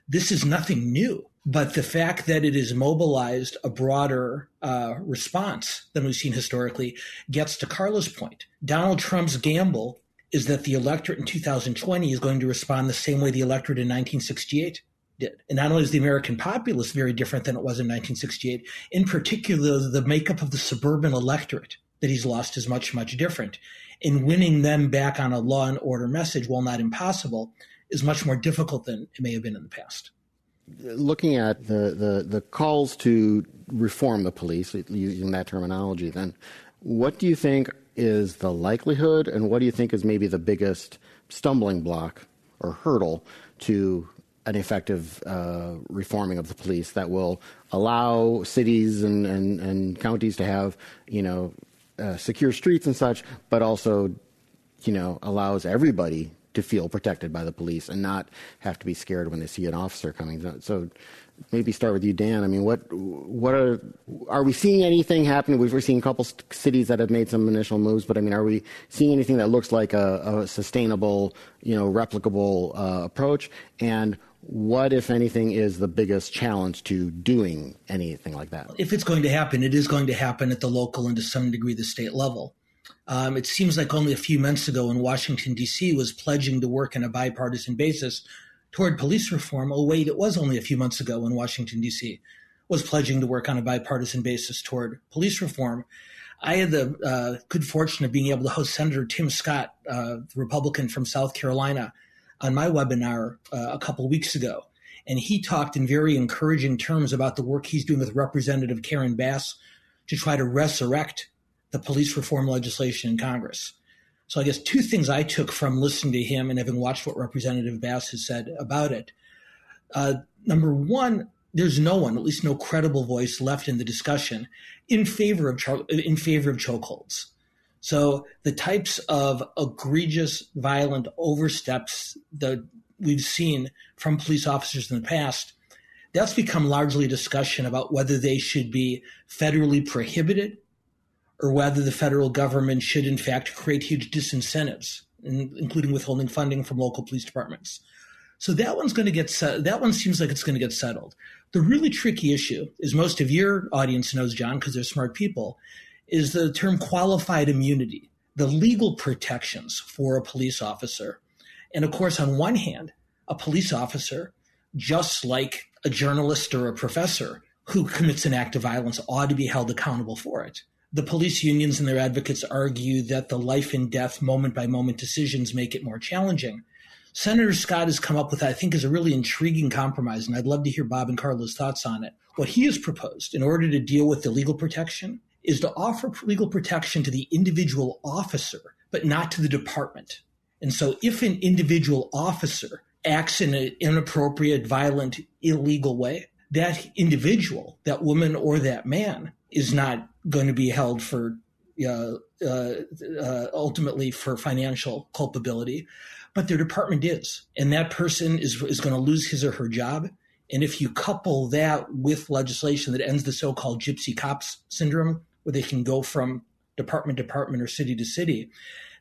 This is nothing new, but the fact that it has mobilized a broader uh, response than we've seen historically gets to Carla's point. Donald Trump's gamble is that the electorate in 2020 is going to respond the same way the electorate in 1968 did. And not only is the American populace very different than it was in 1968, in particular, the makeup of the suburban electorate that he's lost is much, much different. And winning them back on a law and order message, while not impossible, is much more difficult than it may have been in the past. Looking at the, the, the calls to reform the police, using that terminology, then what do you think is the likelihood, and what do you think is maybe the biggest stumbling block or hurdle to an effective uh, reforming of the police that will allow cities and, and, and counties to have, you know, uh, secure streets and such, but also, you know, allows everybody to feel protected by the police and not have to be scared when they see an officer coming. So maybe start with you, Dan. I mean, what what are are we seeing anything happening? We've seen a couple cities that have made some initial moves, but I mean, are we seeing anything that looks like a, a sustainable, you know, replicable uh, approach? And what, if anything, is the biggest challenge to doing anything like that? If it's going to happen, it is going to happen at the local and to some degree the state level. Um, it seems like only a few months ago when Washington, D.C. was pledging to work on a bipartisan basis toward police reform. Oh, wait, it was only a few months ago when Washington, D.C. was pledging to work on a bipartisan basis toward police reform. I had the uh, good fortune of being able to host Senator Tim Scott, uh, Republican from South Carolina, on my webinar uh, a couple weeks ago. And he talked in very encouraging terms about the work he's doing with Representative Karen Bass to try to resurrect the police reform legislation in Congress. So I guess two things I took from listening to him and having watched what Representative Bass has said about it. Uh, number one, there's no one, at least no credible voice left in the discussion in favor of in favor of chokeholds. So the types of egregious, violent oversteps that we've seen from police officers in the past, that's become largely a discussion about whether they should be federally prohibited or whether the federal government should, in fact, create huge disincentives, including withholding funding from local police departments. So that one's going to get that one seems like it's going to get settled. The really tricky issue, as most of your audience knows, John, because they're smart people, is the term qualified immunity, the legal protections for a police officer. And of course, on one hand, a police officer, just like a journalist or a professor who commits an act of violence, ought to be held accountable for it. The police unions and their advocates argue that the life and death, moment by moment decisions make it more challenging. Senator Scott has come up with, I think, is a really intriguing compromise, and I'd love to hear Bob and Carla's thoughts on it. What he has proposed in order to deal with the legal protection is to offer legal protection to the individual officer, but not to the department. And so if an individual officer acts in an inappropriate, violent, illegal way, that individual, that woman or that man, is not going to be held for uh, uh, uh, ultimately for financial culpability, but their department is, and that person is is going to lose his or her job. And if you couple that with legislation that ends the so-called gypsy cops syndrome, where they can go from department to department or city to city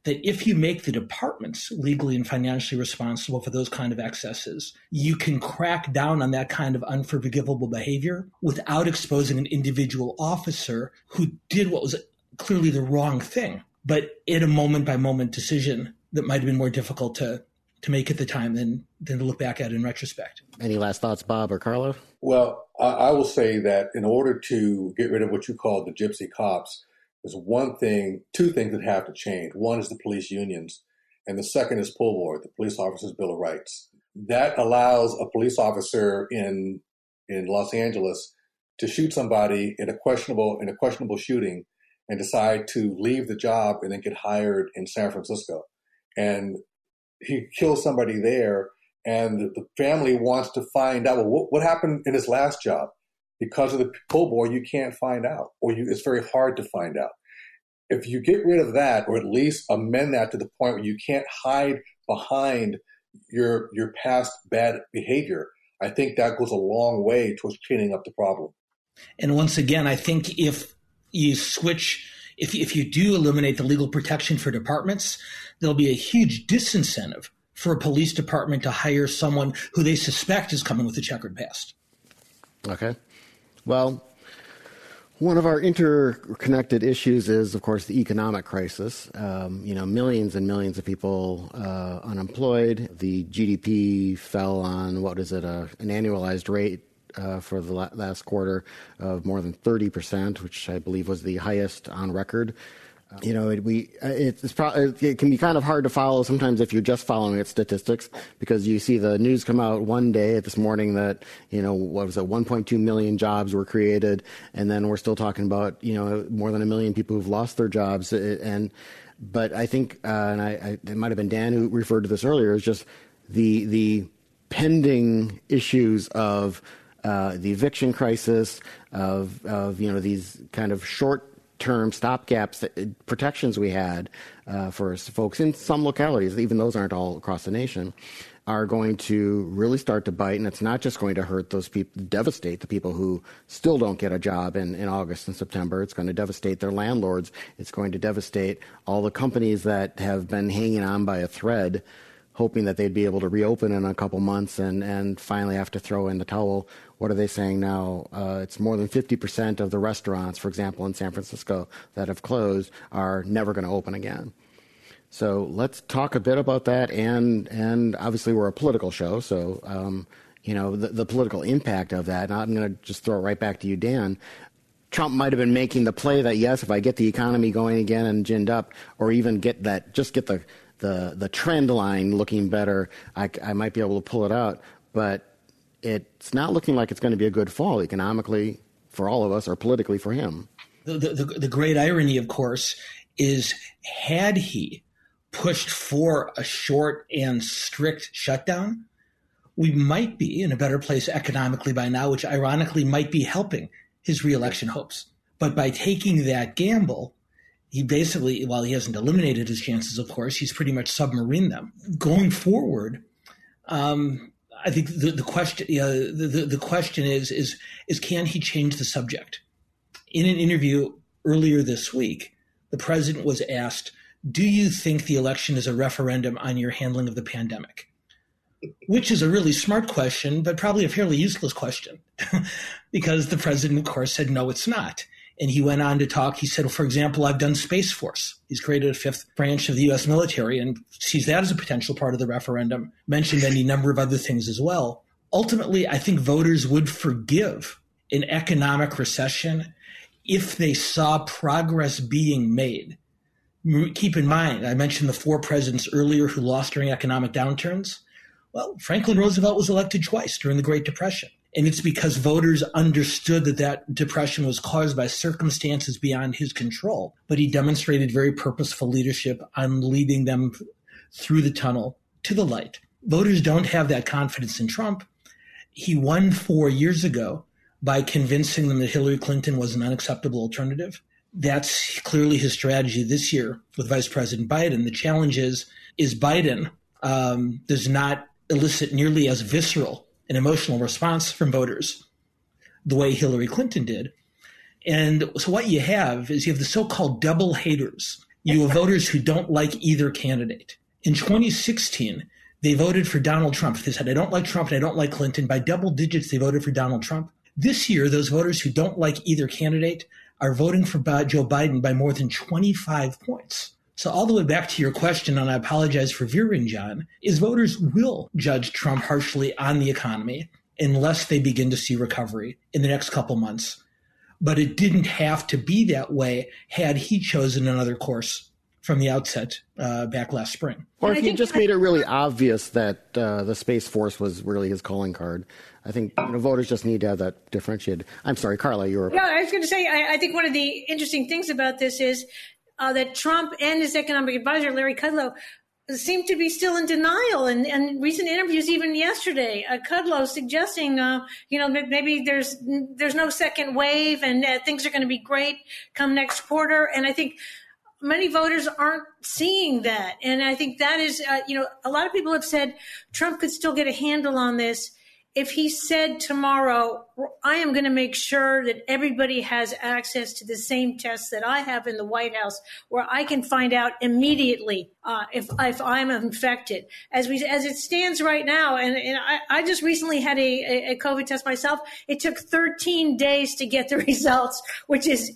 that if you make the departments legally and financially responsible for those kind of excesses, you can crack down on that kind of unforgivable behavior without exposing an individual officer who did what was clearly the wrong thing, but in a moment by moment decision that might have been more difficult to to make at the time than than to look back at in retrospect. Any last thoughts, Bob or Carla? Well, I, I will say that in order to get rid of what you call the gypsy cops, there's one thing, two things that have to change. One is the police unions, and the second is POBOR, the Police Officers Bill of Rights. That allows a police officer in in Los Angeles to shoot somebody in a questionable in a questionable shooting and decide to leave the job and then get hired in San Francisco. And he kills somebody there and the family wants to find out well, what, what happened in his last job? Because of the POBOR, you can't find out or you, it's very hard to find out. If you get rid of that or at least amend that to the point where you can't hide behind your your past bad behavior i think that goes a long way towards cleaning up the problem. And once again i think if you switch if, if you do eliminate the legal protection for departments there'll be a huge disincentive for a police department to hire someone who they suspect is coming with a checkered past. Okay. Well, One of our interconnected issues is, of course, the economic crisis. Um, you know, millions and millions of people uh, unemployed. The GDP fell on what is it, uh, an annualized rate uh, for the last quarter of more than 30%, which I believe was the highest on record. You know, it, we uh, it's pro- it can be kind of hard to follow sometimes if you're just following its statistics because you see the news come out one day this morning that you know what was it 1.2 million jobs were created, and then we're still talking about you know more than a million people who've lost their jobs, and but I think uh, and I, I it might have been Dan who referred to this earlier is just the the pending issues of uh, the eviction crisis of of you know these kind of short term stopgaps uh, protections we had uh, for folks in some localities, even those aren't all across the nation, are going to really start to bite. And it's not just going to hurt those people, devastate the people who still don't get a job in, in August and September. It's going to devastate their landlords. It's going to devastate all the companies that have been hanging on by a thread hoping that they'd be able to reopen in a couple months and, and finally have to throw in the towel. What are they saying now? Uh, it's more than 50% of the restaurants, for example, in San Francisco that have closed are never going to open again. So let's talk a bit about that. And, and obviously, we're a political show. So, um, you know, the, the political impact of that. And I'm going to just throw it right back to you, Dan. Trump might have been making the play that yes, if I get the economy going again and ginned up, or even get that, just get the the the trend line looking better, I, I might be able to pull it out. But it's not looking like it's going to be a good fall economically for all of us or politically for him. The, the, the great irony, of course, is had he pushed for a short and strict shutdown, we might be in a better place economically by now, which ironically might be helping his reelection hopes. But by taking that gamble, he basically, while he hasn't eliminated his chances, of course, he's pretty much submarined them. Going forward, um, I think the, the question uh, the, the, the question is is is can he change the subject? In an interview earlier this week, the president was asked, "Do you think the election is a referendum on your handling of the pandemic?" Which is a really smart question, but probably a fairly useless question, *laughs* because the president, of course, said no, it's not. And he went on to talk. He said, well, for example, I've done Space Force. He's created a fifth branch of the U.S. military and sees that as a potential part of the referendum. Mentioned any number of other things as well. Ultimately, I think voters would forgive an economic recession if they saw progress being made. Keep in mind, I mentioned the four presidents earlier who lost during economic downturns. Well, Franklin Roosevelt was elected twice during the Great Depression. And it's because voters understood that that depression was caused by circumstances beyond his control. But he demonstrated very purposeful leadership on leading them through the tunnel to the light. Voters don't have that confidence in Trump. He won four years ago by convincing them that Hillary Clinton was an unacceptable alternative. That's clearly his strategy this year with Vice President Biden. The challenge is, is Biden um, does not elicit nearly as visceral an emotional response from voters the way Hillary Clinton did. And so what you have is you have the so-called double haters. You have voters who don't like either candidate. In 2016, they voted for Donald Trump. They said, I don't like Trump and I don't like Clinton. By double digits, they voted for Donald Trump. This year, those voters who don't like either candidate are voting for Joe Biden by more than 25 points. So all the way back to your question, and I apologize for veering, John, is voters will judge Trump harshly on the economy unless they begin to see recovery in the next couple months. But it didn't have to be that way had he chosen another course from the outset uh, back last spring. Or if he just made it really obvious that uh, the Space Force was really his calling card. I think you know, voters just need to have that differentiated. I'm sorry, Carla, you were. Yeah, I was going to say, I, I think one of the interesting things about this is uh, that Trump and his economic advisor, Larry Kudlow, seem to be still in denial. And, and recent interviews, even yesterday, uh, Kudlow suggesting, uh, you know, maybe there's there's no second wave and uh, things are going to be great come next quarter. And I think many voters aren't seeing that. And I think that is, uh, you know, a lot of people have said Trump could still get a handle on this if he said tomorrow, I am going to make sure that everybody has access to the same tests that I have in the White House, where I can find out immediately uh, if if I'm infected. As we as it stands right now, and, and I, I, just recently had a, a COVID test myself. It took 13 days to get the *laughs* results, which is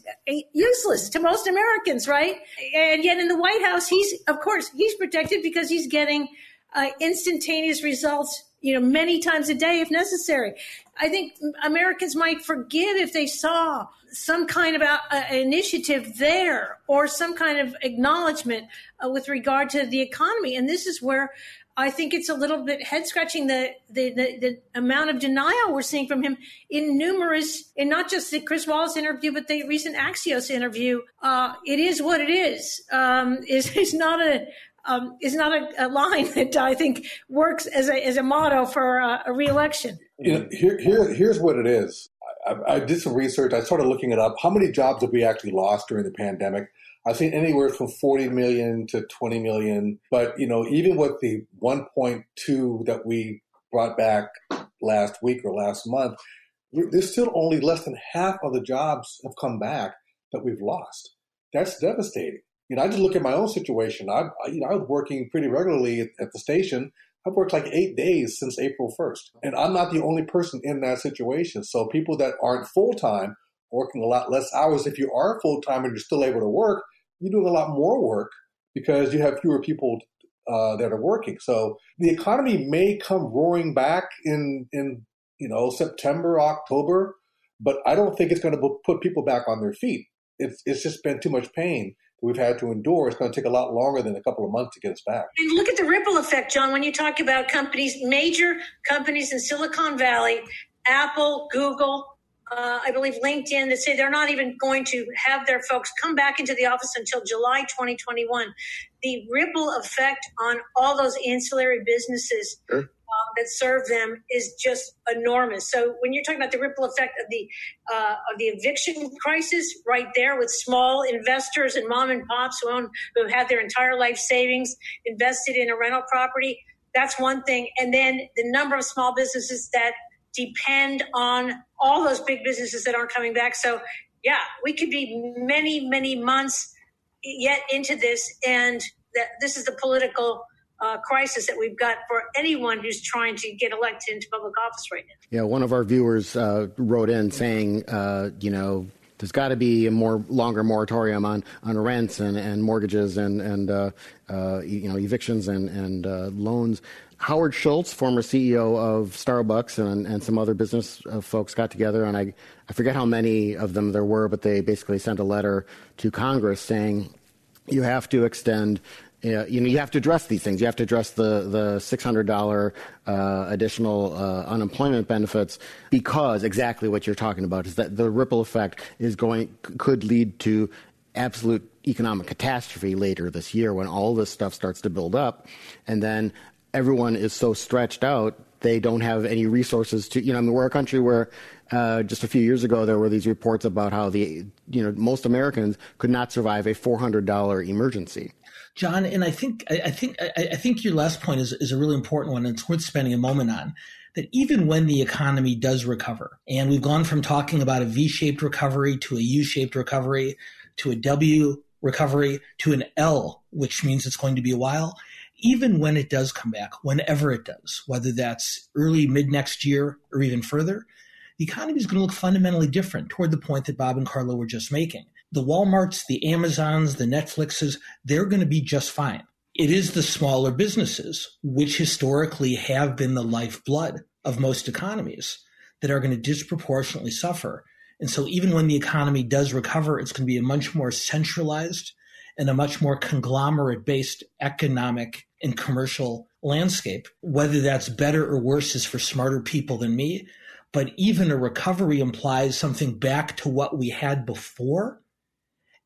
useless to most Americans, right? And yet in the White House, he's of course he's protected because he's getting uh, instantaneous results you know, many times a day if necessary. I think Americans might forgive if they saw some kind of uh, initiative there or some kind of acknowledgement uh, with regard to the economy. And this is where I think it's a little bit head scratching the, the, the, the, amount of denial we're seeing from him in numerous, in not just the Chris Wallace interview, but the recent Axios interview. Uh, it is what it is. Um, *laughs* is is not a um, is not a, a, line *laughs* that I think works as a, as a motto for a, a reelection. You know, here, here, here's what it is. I, I, did some research. I started looking it up. How many jobs have we actually lost during the pandemic? I've seen anywhere from 40 million to 20 million. But, you know, even with the 1.2 that we brought back last week or last month, there's still only less than half of the jobs have come back that we've lost. That's devastating you know, I just look at my own situation. I, you know, I was working pretty regularly at, at the station. I've worked like eight days since April 1st. And I'm not the only person in that situation. So people that aren't full time, working a lot less hours. If you are full time and you're still able to work, you're doing a lot more work because you have fewer people uh, that are working. So the economy may come roaring back in, in, you know, September, October, but I don't think it's going to put people back on their feet. It's, it's just been too much pain we've had to endure, it's going to take a lot longer than a couple of months to get us back. And look at the ripple effect, John, when you talk about companies, major companies in Silicon Valley, Apple, Google, uh, I believe LinkedIn, that say they're not even going to have their folks come back into the office until July 2021. The ripple effect on all those ancillary businesses sure that serve them is just enormous. So when you're talking about the ripple effect of the uh, of the eviction crisis, right there with small investors and mom and pops who own who have had their entire life savings invested in a rental property, that's one thing. And then the number of small businesses that depend on all those big businesses that aren't coming back. So yeah, we could be many many months yet into this, and that this is the political uh, crisis that we've got for anyone who's trying to get elected into public office right now. Yeah, one of our viewers uh, wrote in saying, uh, you know, there's got to be a more longer moratorium on, on rents and, and mortgages and and uh, uh, you know evictions and and uh, loans. Howard Schultz, former CEO of Starbucks and, and some other business folks got together, and I, I forget how many of them there were, but they basically sent a letter to Congress saying you have to extend you know, you have to address these things. You have to address the the six hundred dollar uh, additional uh, unemployment benefits because exactly what you're talking about is that the ripple effect is going could lead to absolute economic catastrophe later this year when all this stuff starts to build up, and then everyone is so stretched out they don't have any resources to. You know, I mean, we're a country where uh, just a few years ago there were these reports about how the you know most Americans could not survive a four hundred dollar emergency. John, and I think I, think I, think your last point is, is a really important one, and it's worth spending a moment on. That even when the economy does recover, and we've gone from talking about a V-shaped recovery to a U-shaped recovery to a W recovery to an L, which means it's going to be a while. Even when it does come back, whenever it does, whether that's early, mid next year, or even further, the economy is going to look fundamentally different toward the point that Bob and Carla were just making the Walmarts, the Amazons, the Netflixes, they're going to be just fine. It is the smaller businesses, which historically have been the lifeblood of most economies, that are going to disproportionately suffer. And so, even when the economy does recover, it's going to be a much more centralized and a much more conglomerate based economic and commercial landscape. Whether that's better or worse is for smarter people than me. But even a recovery implies something back to what we had before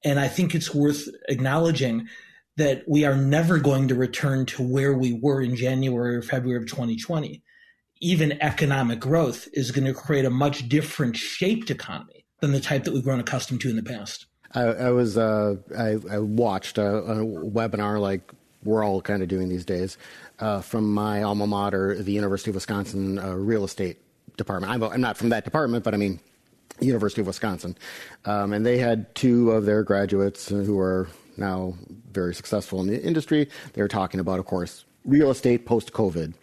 and I think it's worth acknowledging that we are never going to return to where we were in January or February of 2020. Even economic growth is going to create a much different shaped economy than the type that we've grown accustomed to in the past. I, I was uh, I, I, watched a, a, webinar like we're all kind of doing these days, uh, from my alma mater, the University of Wisconsin uh, real estate department. I'm, I'm, not from that department, but I mean, University of Wisconsin. Um, and they had two of their graduates who are now very successful in the industry. They were talking about, of course, real estate post COVID.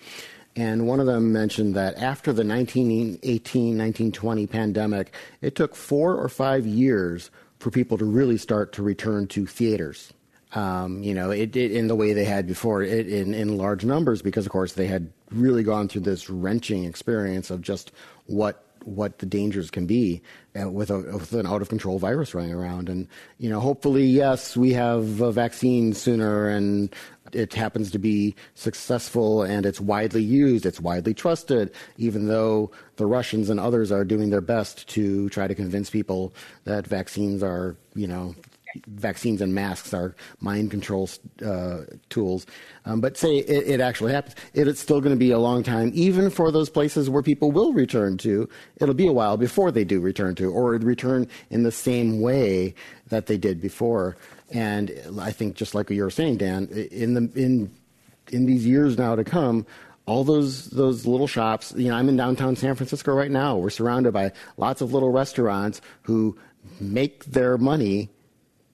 And one of them mentioned that after the 1918 1920 pandemic, it took four or five years for people to really start to return to theaters. Um, you know, it, it, in the way they had before, it, in, in large numbers, because of course they had really gone through this wrenching experience of just what what the dangers can be uh, with, a, with an out of control virus running around. And, you know, hopefully, yes, we have a vaccine sooner and it happens to be successful and it's widely used, it's widely trusted, even though the Russians and others are doing their best to try to convince people that vaccines are, you know, vaccines and masks are mind control uh, tools. Um, but say it, it, actually happens, it's still going to be a long time, even for those places where people will return to. It'll be a while before they do return to, or return in the same way that they did before. And I think, just like you were saying, Dan, in the in in these years now to come, all those those little shops. You know, I'm in downtown San Francisco right now. We're surrounded by lots of little restaurants who make their money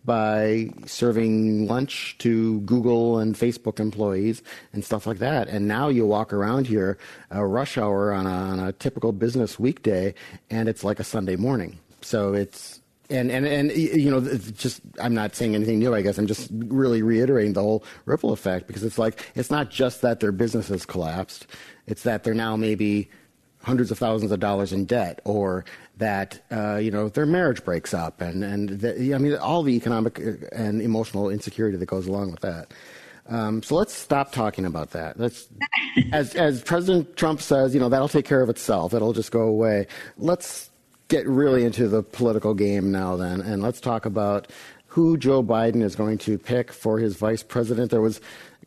by serving lunch to Google and Facebook employees and stuff like that. And now you walk around here, a rush hour on a, on a typical business weekday, and it's like a Sunday morning. So it's and and and you know just i'm not saying anything new i guess i'm just really reiterating the whole ripple effect because it's like it's not just that their business has collapsed it's that they're now maybe hundreds of thousands of dollars in debt or that uh, you know their marriage breaks up and and the, I mean all the economic uh, and emotional insecurity that goes along with that. Um, so let's stop talking about that. Let's, *laughs* as as President Trump says, you know that'll take care of itself. It'll just go away. Let's get really into the political game now, then, and let's talk about who Joe Biden is going to pick for his vice president. There was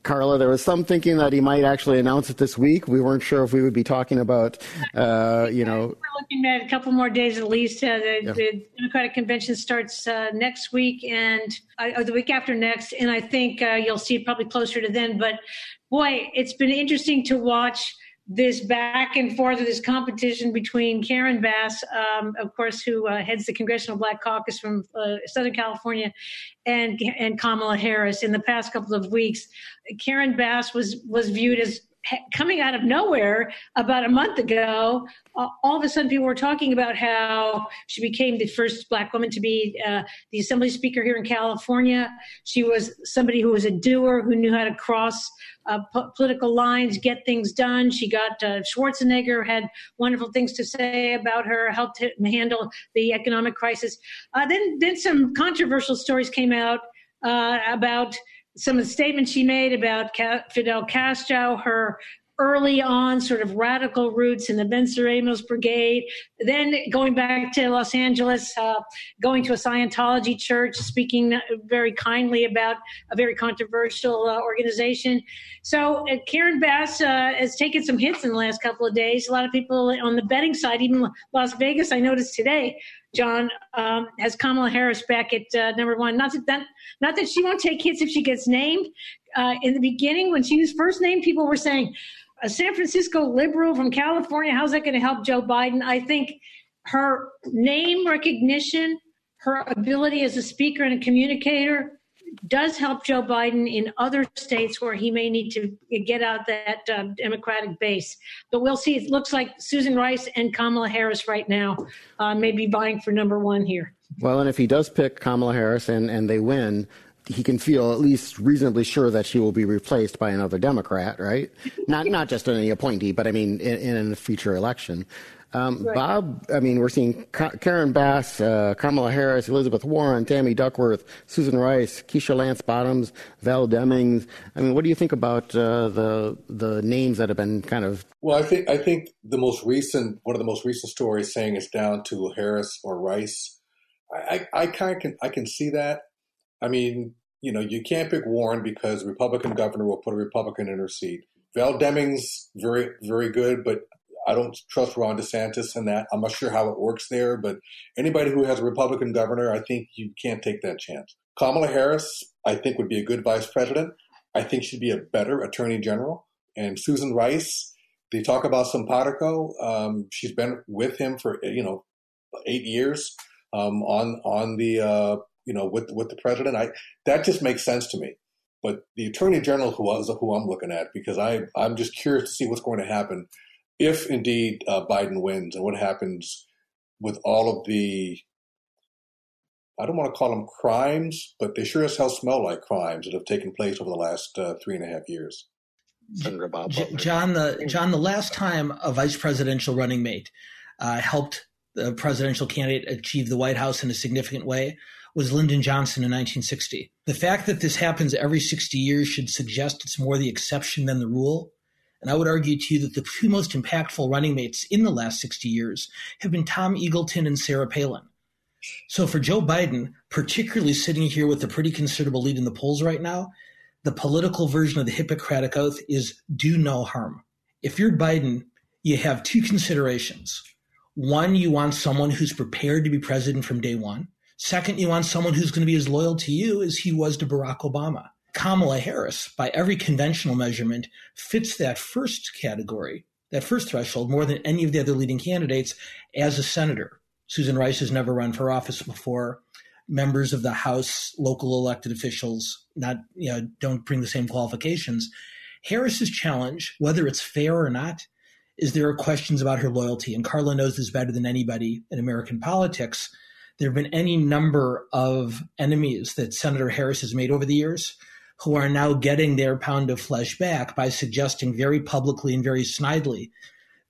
Carla, there was some thinking that he might actually announce it this week. We weren't sure if we would be talking about, uh, you know. We're looking at a couple more days at least. Uh, the, yeah. the, Democratic Convention starts uh, next week and uh, the week after next, and I think uh, you'll see it probably closer to then. But boy, it's been interesting to watch this back and forth of this competition between Karen Bass, um, of course, who uh, heads the Congressional Black Caucus from uh, Southern California, and and Kamala Harris. In the past couple of weeks, Karen Bass was was viewed as coming out of nowhere about a month ago, all of a sudden people were talking about how she became the first black woman to be uh, the assembly speaker here in California. She was somebody who was a doer, who knew how to cross uh, po- political lines, get things done. She got uh, Schwarzenegger had wonderful things to say about her, helped him handle the economic crisis. Uh, then, then some controversial stories came out uh, about some of the statements she made about Fidel Castro, her early on sort of radical roots in the Venceremos Brigade, then going back to Los Angeles, uh, going to a Scientology church, speaking very kindly about a very controversial uh, organization. So uh, Karen Bass uh, has taken some hits in the last couple of days. A lot of people on the betting side, even Las Vegas, I noticed today, John, um, has Kamala Harris back at uh, number one. Not that, that, not that she won't take hits if she gets named. Uh, in the beginning, when she was first named, people were saying, a San Francisco liberal from California, how's that going to help Joe Biden? I think her name recognition, her ability as a speaker and a communicator does help Joe Biden in other states where he may need to get out that uh, Democratic base. But we'll see. It looks like Susan Rice and Kamala Harris right now uh, may be vying for number one here. Well, and if he does pick Kamala Harris and, and they win, he can feel at least reasonably sure that she will be replaced by another Democrat, right? not not just any appointee, but I mean in, in a future election. Um, right. Bob, I mean, we're seeing Karen Bass, uh, Kamala Harris, Elizabeth Warren, Tammy Duckworth, Susan Rice, Keisha Lance Bottoms, Val Demings. I mean, what do you think about uh, the the names that have been kind of? Well, I think I think the most recent one of the most recent stories saying it's down to Harris or Rice. I, I, I kind of can I can see that. I mean, you know, you can't pick Warren because the Republican governor will put a Republican in her seat. Val Demings, very, very good, but I don't trust Ron DeSantis in that. I'm not sure how it works there, but anybody who has a Republican governor, I think you can't take that chance. Kamala Harris, I think, would be a good vice president. I think she'd be a better attorney general. And Susan Rice, they talk about simpatico. Um, she's been with him for you know eight years um, on on the uh, you know with with the president. I that just makes sense to me. But the attorney general who was who I'm looking at because I I'm just curious to see what's going to happen if indeed uh, Biden wins and what happens with all of the I don't want to call them crimes, but they sure as hell smell like crimes that have taken place over the last uh, three and a half years. Senator Bob J- John, the John, the last time a vice presidential running mate uh, helped the presidential candidate achieve the White House in a significant way was Lyndon Johnson in 1960. The fact that this happens every 60 years should suggest it's more the exception than the rule. And I would argue to you that the two most impactful running mates in the last 60 years have been Tom Eagleton and Sarah Palin. So for Joe Biden, particularly sitting here with a pretty considerable lead in the polls right now, the political version of the Hippocratic Oath is do no harm. If you're Biden, you have two considerations. One, you want someone who's prepared to be president from day one. Second, you want someone who's going to be as loyal to you as he was to Barack Obama. Kamala Harris, by every conventional measurement, fits that first category, that first threshold, more than any of the other leading candidates as a senator. Susan Rice has never run for office before. Members of the House, local elected officials, not you know, don't bring the same qualifications. Harris's challenge, whether it's fair or not, is there are questions about her loyalty. And Carla knows this better than anybody in American politics. There have been any number of enemies that Senator Harris has made over the years who are now getting their pound of flesh back by suggesting very publicly and very snidely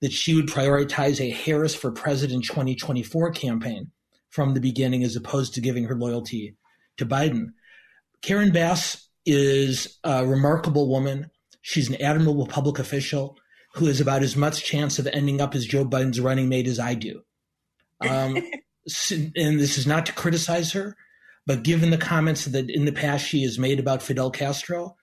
that she would prioritize a Harris for President 2024 campaign from the beginning as opposed to giving her loyalty to Biden. Karen Bass is a remarkable woman. She's an admirable public official who has about as much chance of ending up as Joe Biden's running mate as I do. Um, *laughs* and this is not to criticize her, but given the comments that in the past she has made about Fidel Castro,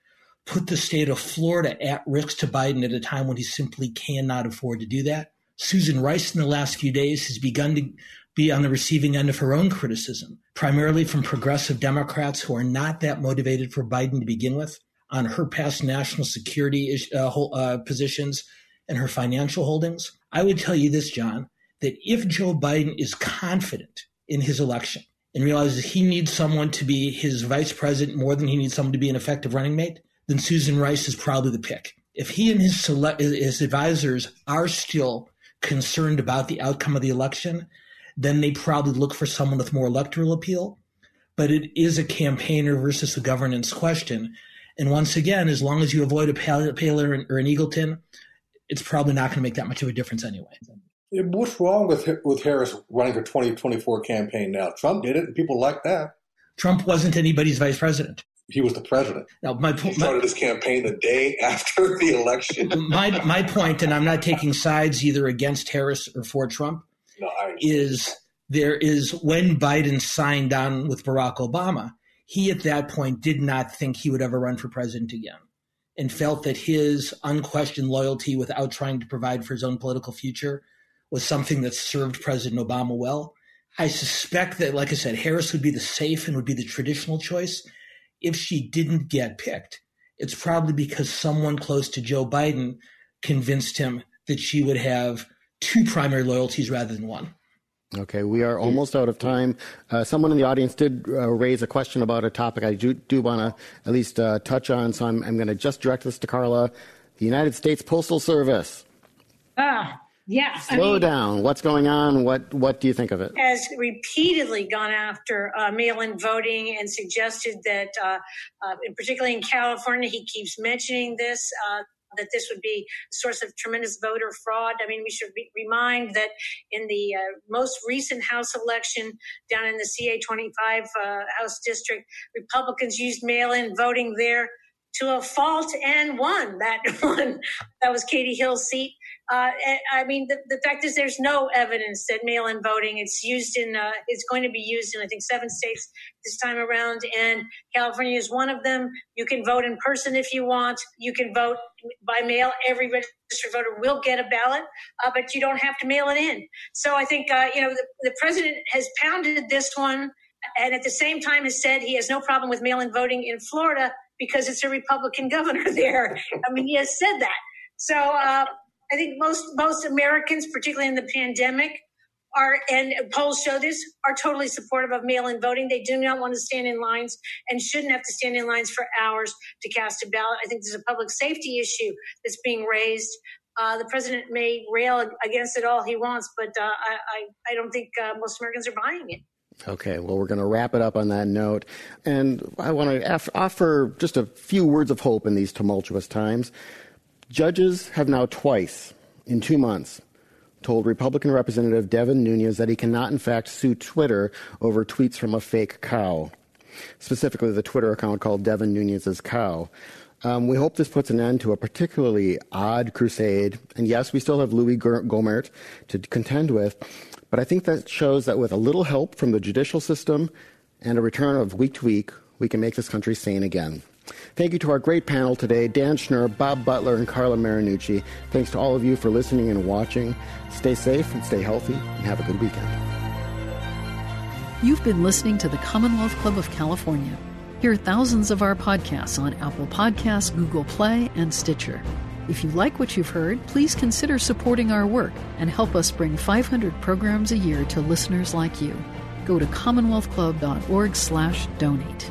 put the state of Florida at risk to Biden at a time when he simply cannot afford to do that. Susan Rice in the last few days has begun to be on the receiving end of her own criticism, primarily from progressive Democrats who are not that motivated for Biden to begin with, on her past national security uh, uh, positions and her financial holdings. I would tell you this, John, that if Joe Biden is confident in his election and realizes he needs someone to be his vice president more than he needs someone to be an effective running mate, then Susan Rice is probably the pick. If he and his select, his advisors are still concerned about the outcome of the election, then they probably look for someone with more electoral appeal. But it is a campaigner versus a governance question. And once again, as long as you avoid a Palin or an Eagleton, it's probably not going to make that much of a difference anyway. What's wrong with with Harris running her 2024 campaign now? Trump did it, and people like that. Trump wasn't anybody's vice president he was the president. Now, my po- he started his campaign the day *laughs* after the election. *laughs* my my point, and I'm not taking sides either against Harris or for Trump, no, is there is when Biden signed on with Barack Obama, he at that point did not think he would ever run for president again, and felt that his unquestioned loyalty, without trying to provide for his own political future, was something that served President Obama well. I suspect that, like I said, Harris would be the safe and would be the traditional choice if she didn't get picked, it's probably because someone close to Joe Biden convinced him that she would have two primary loyalties rather than one. Okay, we are almost out of time. Uh, someone in the audience did uh, raise a question about a topic I do, do want to at least uh, touch on, so I'm, I'm going to just direct this to Carla. The United States Postal Service. Ah, yeah. Slow I mean, down. What's going on? What What do you think of it? Has repeatedly gone after uh, mail-in voting and suggested that, uh, uh, particularly in California, he keeps mentioning this. Uh, that this would be a source of tremendous voter fraud. I mean, we should be, remind that in the uh, most recent House election down in the CA 25 uh, House district, Republicans used mail in voting there to a fault and won that *laughs* one. That was Katie Hill's seat. Uh, I mean, the, the, fact is, there's no evidence that mail-in voting it's used in uh, it's going to be used in I think seven states this time around, and California is one of them. You can vote in person if you want. You can vote by mail. Every registered voter will get a ballot, uh, but you don't have to mail it in. So I think uh, you know the, the president has pounded this one, and at the same time has said he has no problem with mail-in voting in Florida because it's a Republican governor *laughs* there. I mean, he has said that. So uh, I think most most Americans, particularly in the pandemic, are and polls show this are totally supportive of mail-in voting. They do not want to stand in lines and shouldn't have to stand in lines for hours to cast a ballot. I think there's a public safety issue that's being raised. Uh, the president may rail against it all he wants, but uh, I, I, I don't think uh, most Americans are buying it. Okay, well, we're going to wrap it up on that note. And I want to offer just a few words of hope in these tumultuous times. Judges have now twice in two months told Republican Representative Devin Nunes that he cannot, in fact, sue Twitter over tweets from a fake cow, specifically the Twitter account called Devin Nunes' Cow. Um, we hope this puts an end to a particularly odd crusade. And yes, we still have Louis Gohmert to contend with, but I think that shows that with a little help from the judicial system and a return of week to week, we can make this country sane again. Thank you to our great panel today Dan Schnur, Bob Butler, and Carla Marinucci. Thanks to all of you for listening and watching. Stay safe and stay healthy, and have a good weekend. You've been listening to the Commonwealth Club of California. Hear thousands of our podcasts on Apple Podcasts, Google Play, and Stitcher. If you like what you've heard, please consider supporting our work and help us bring 500 programs a year to listeners like you. Go to commonwealthclub.org/donate.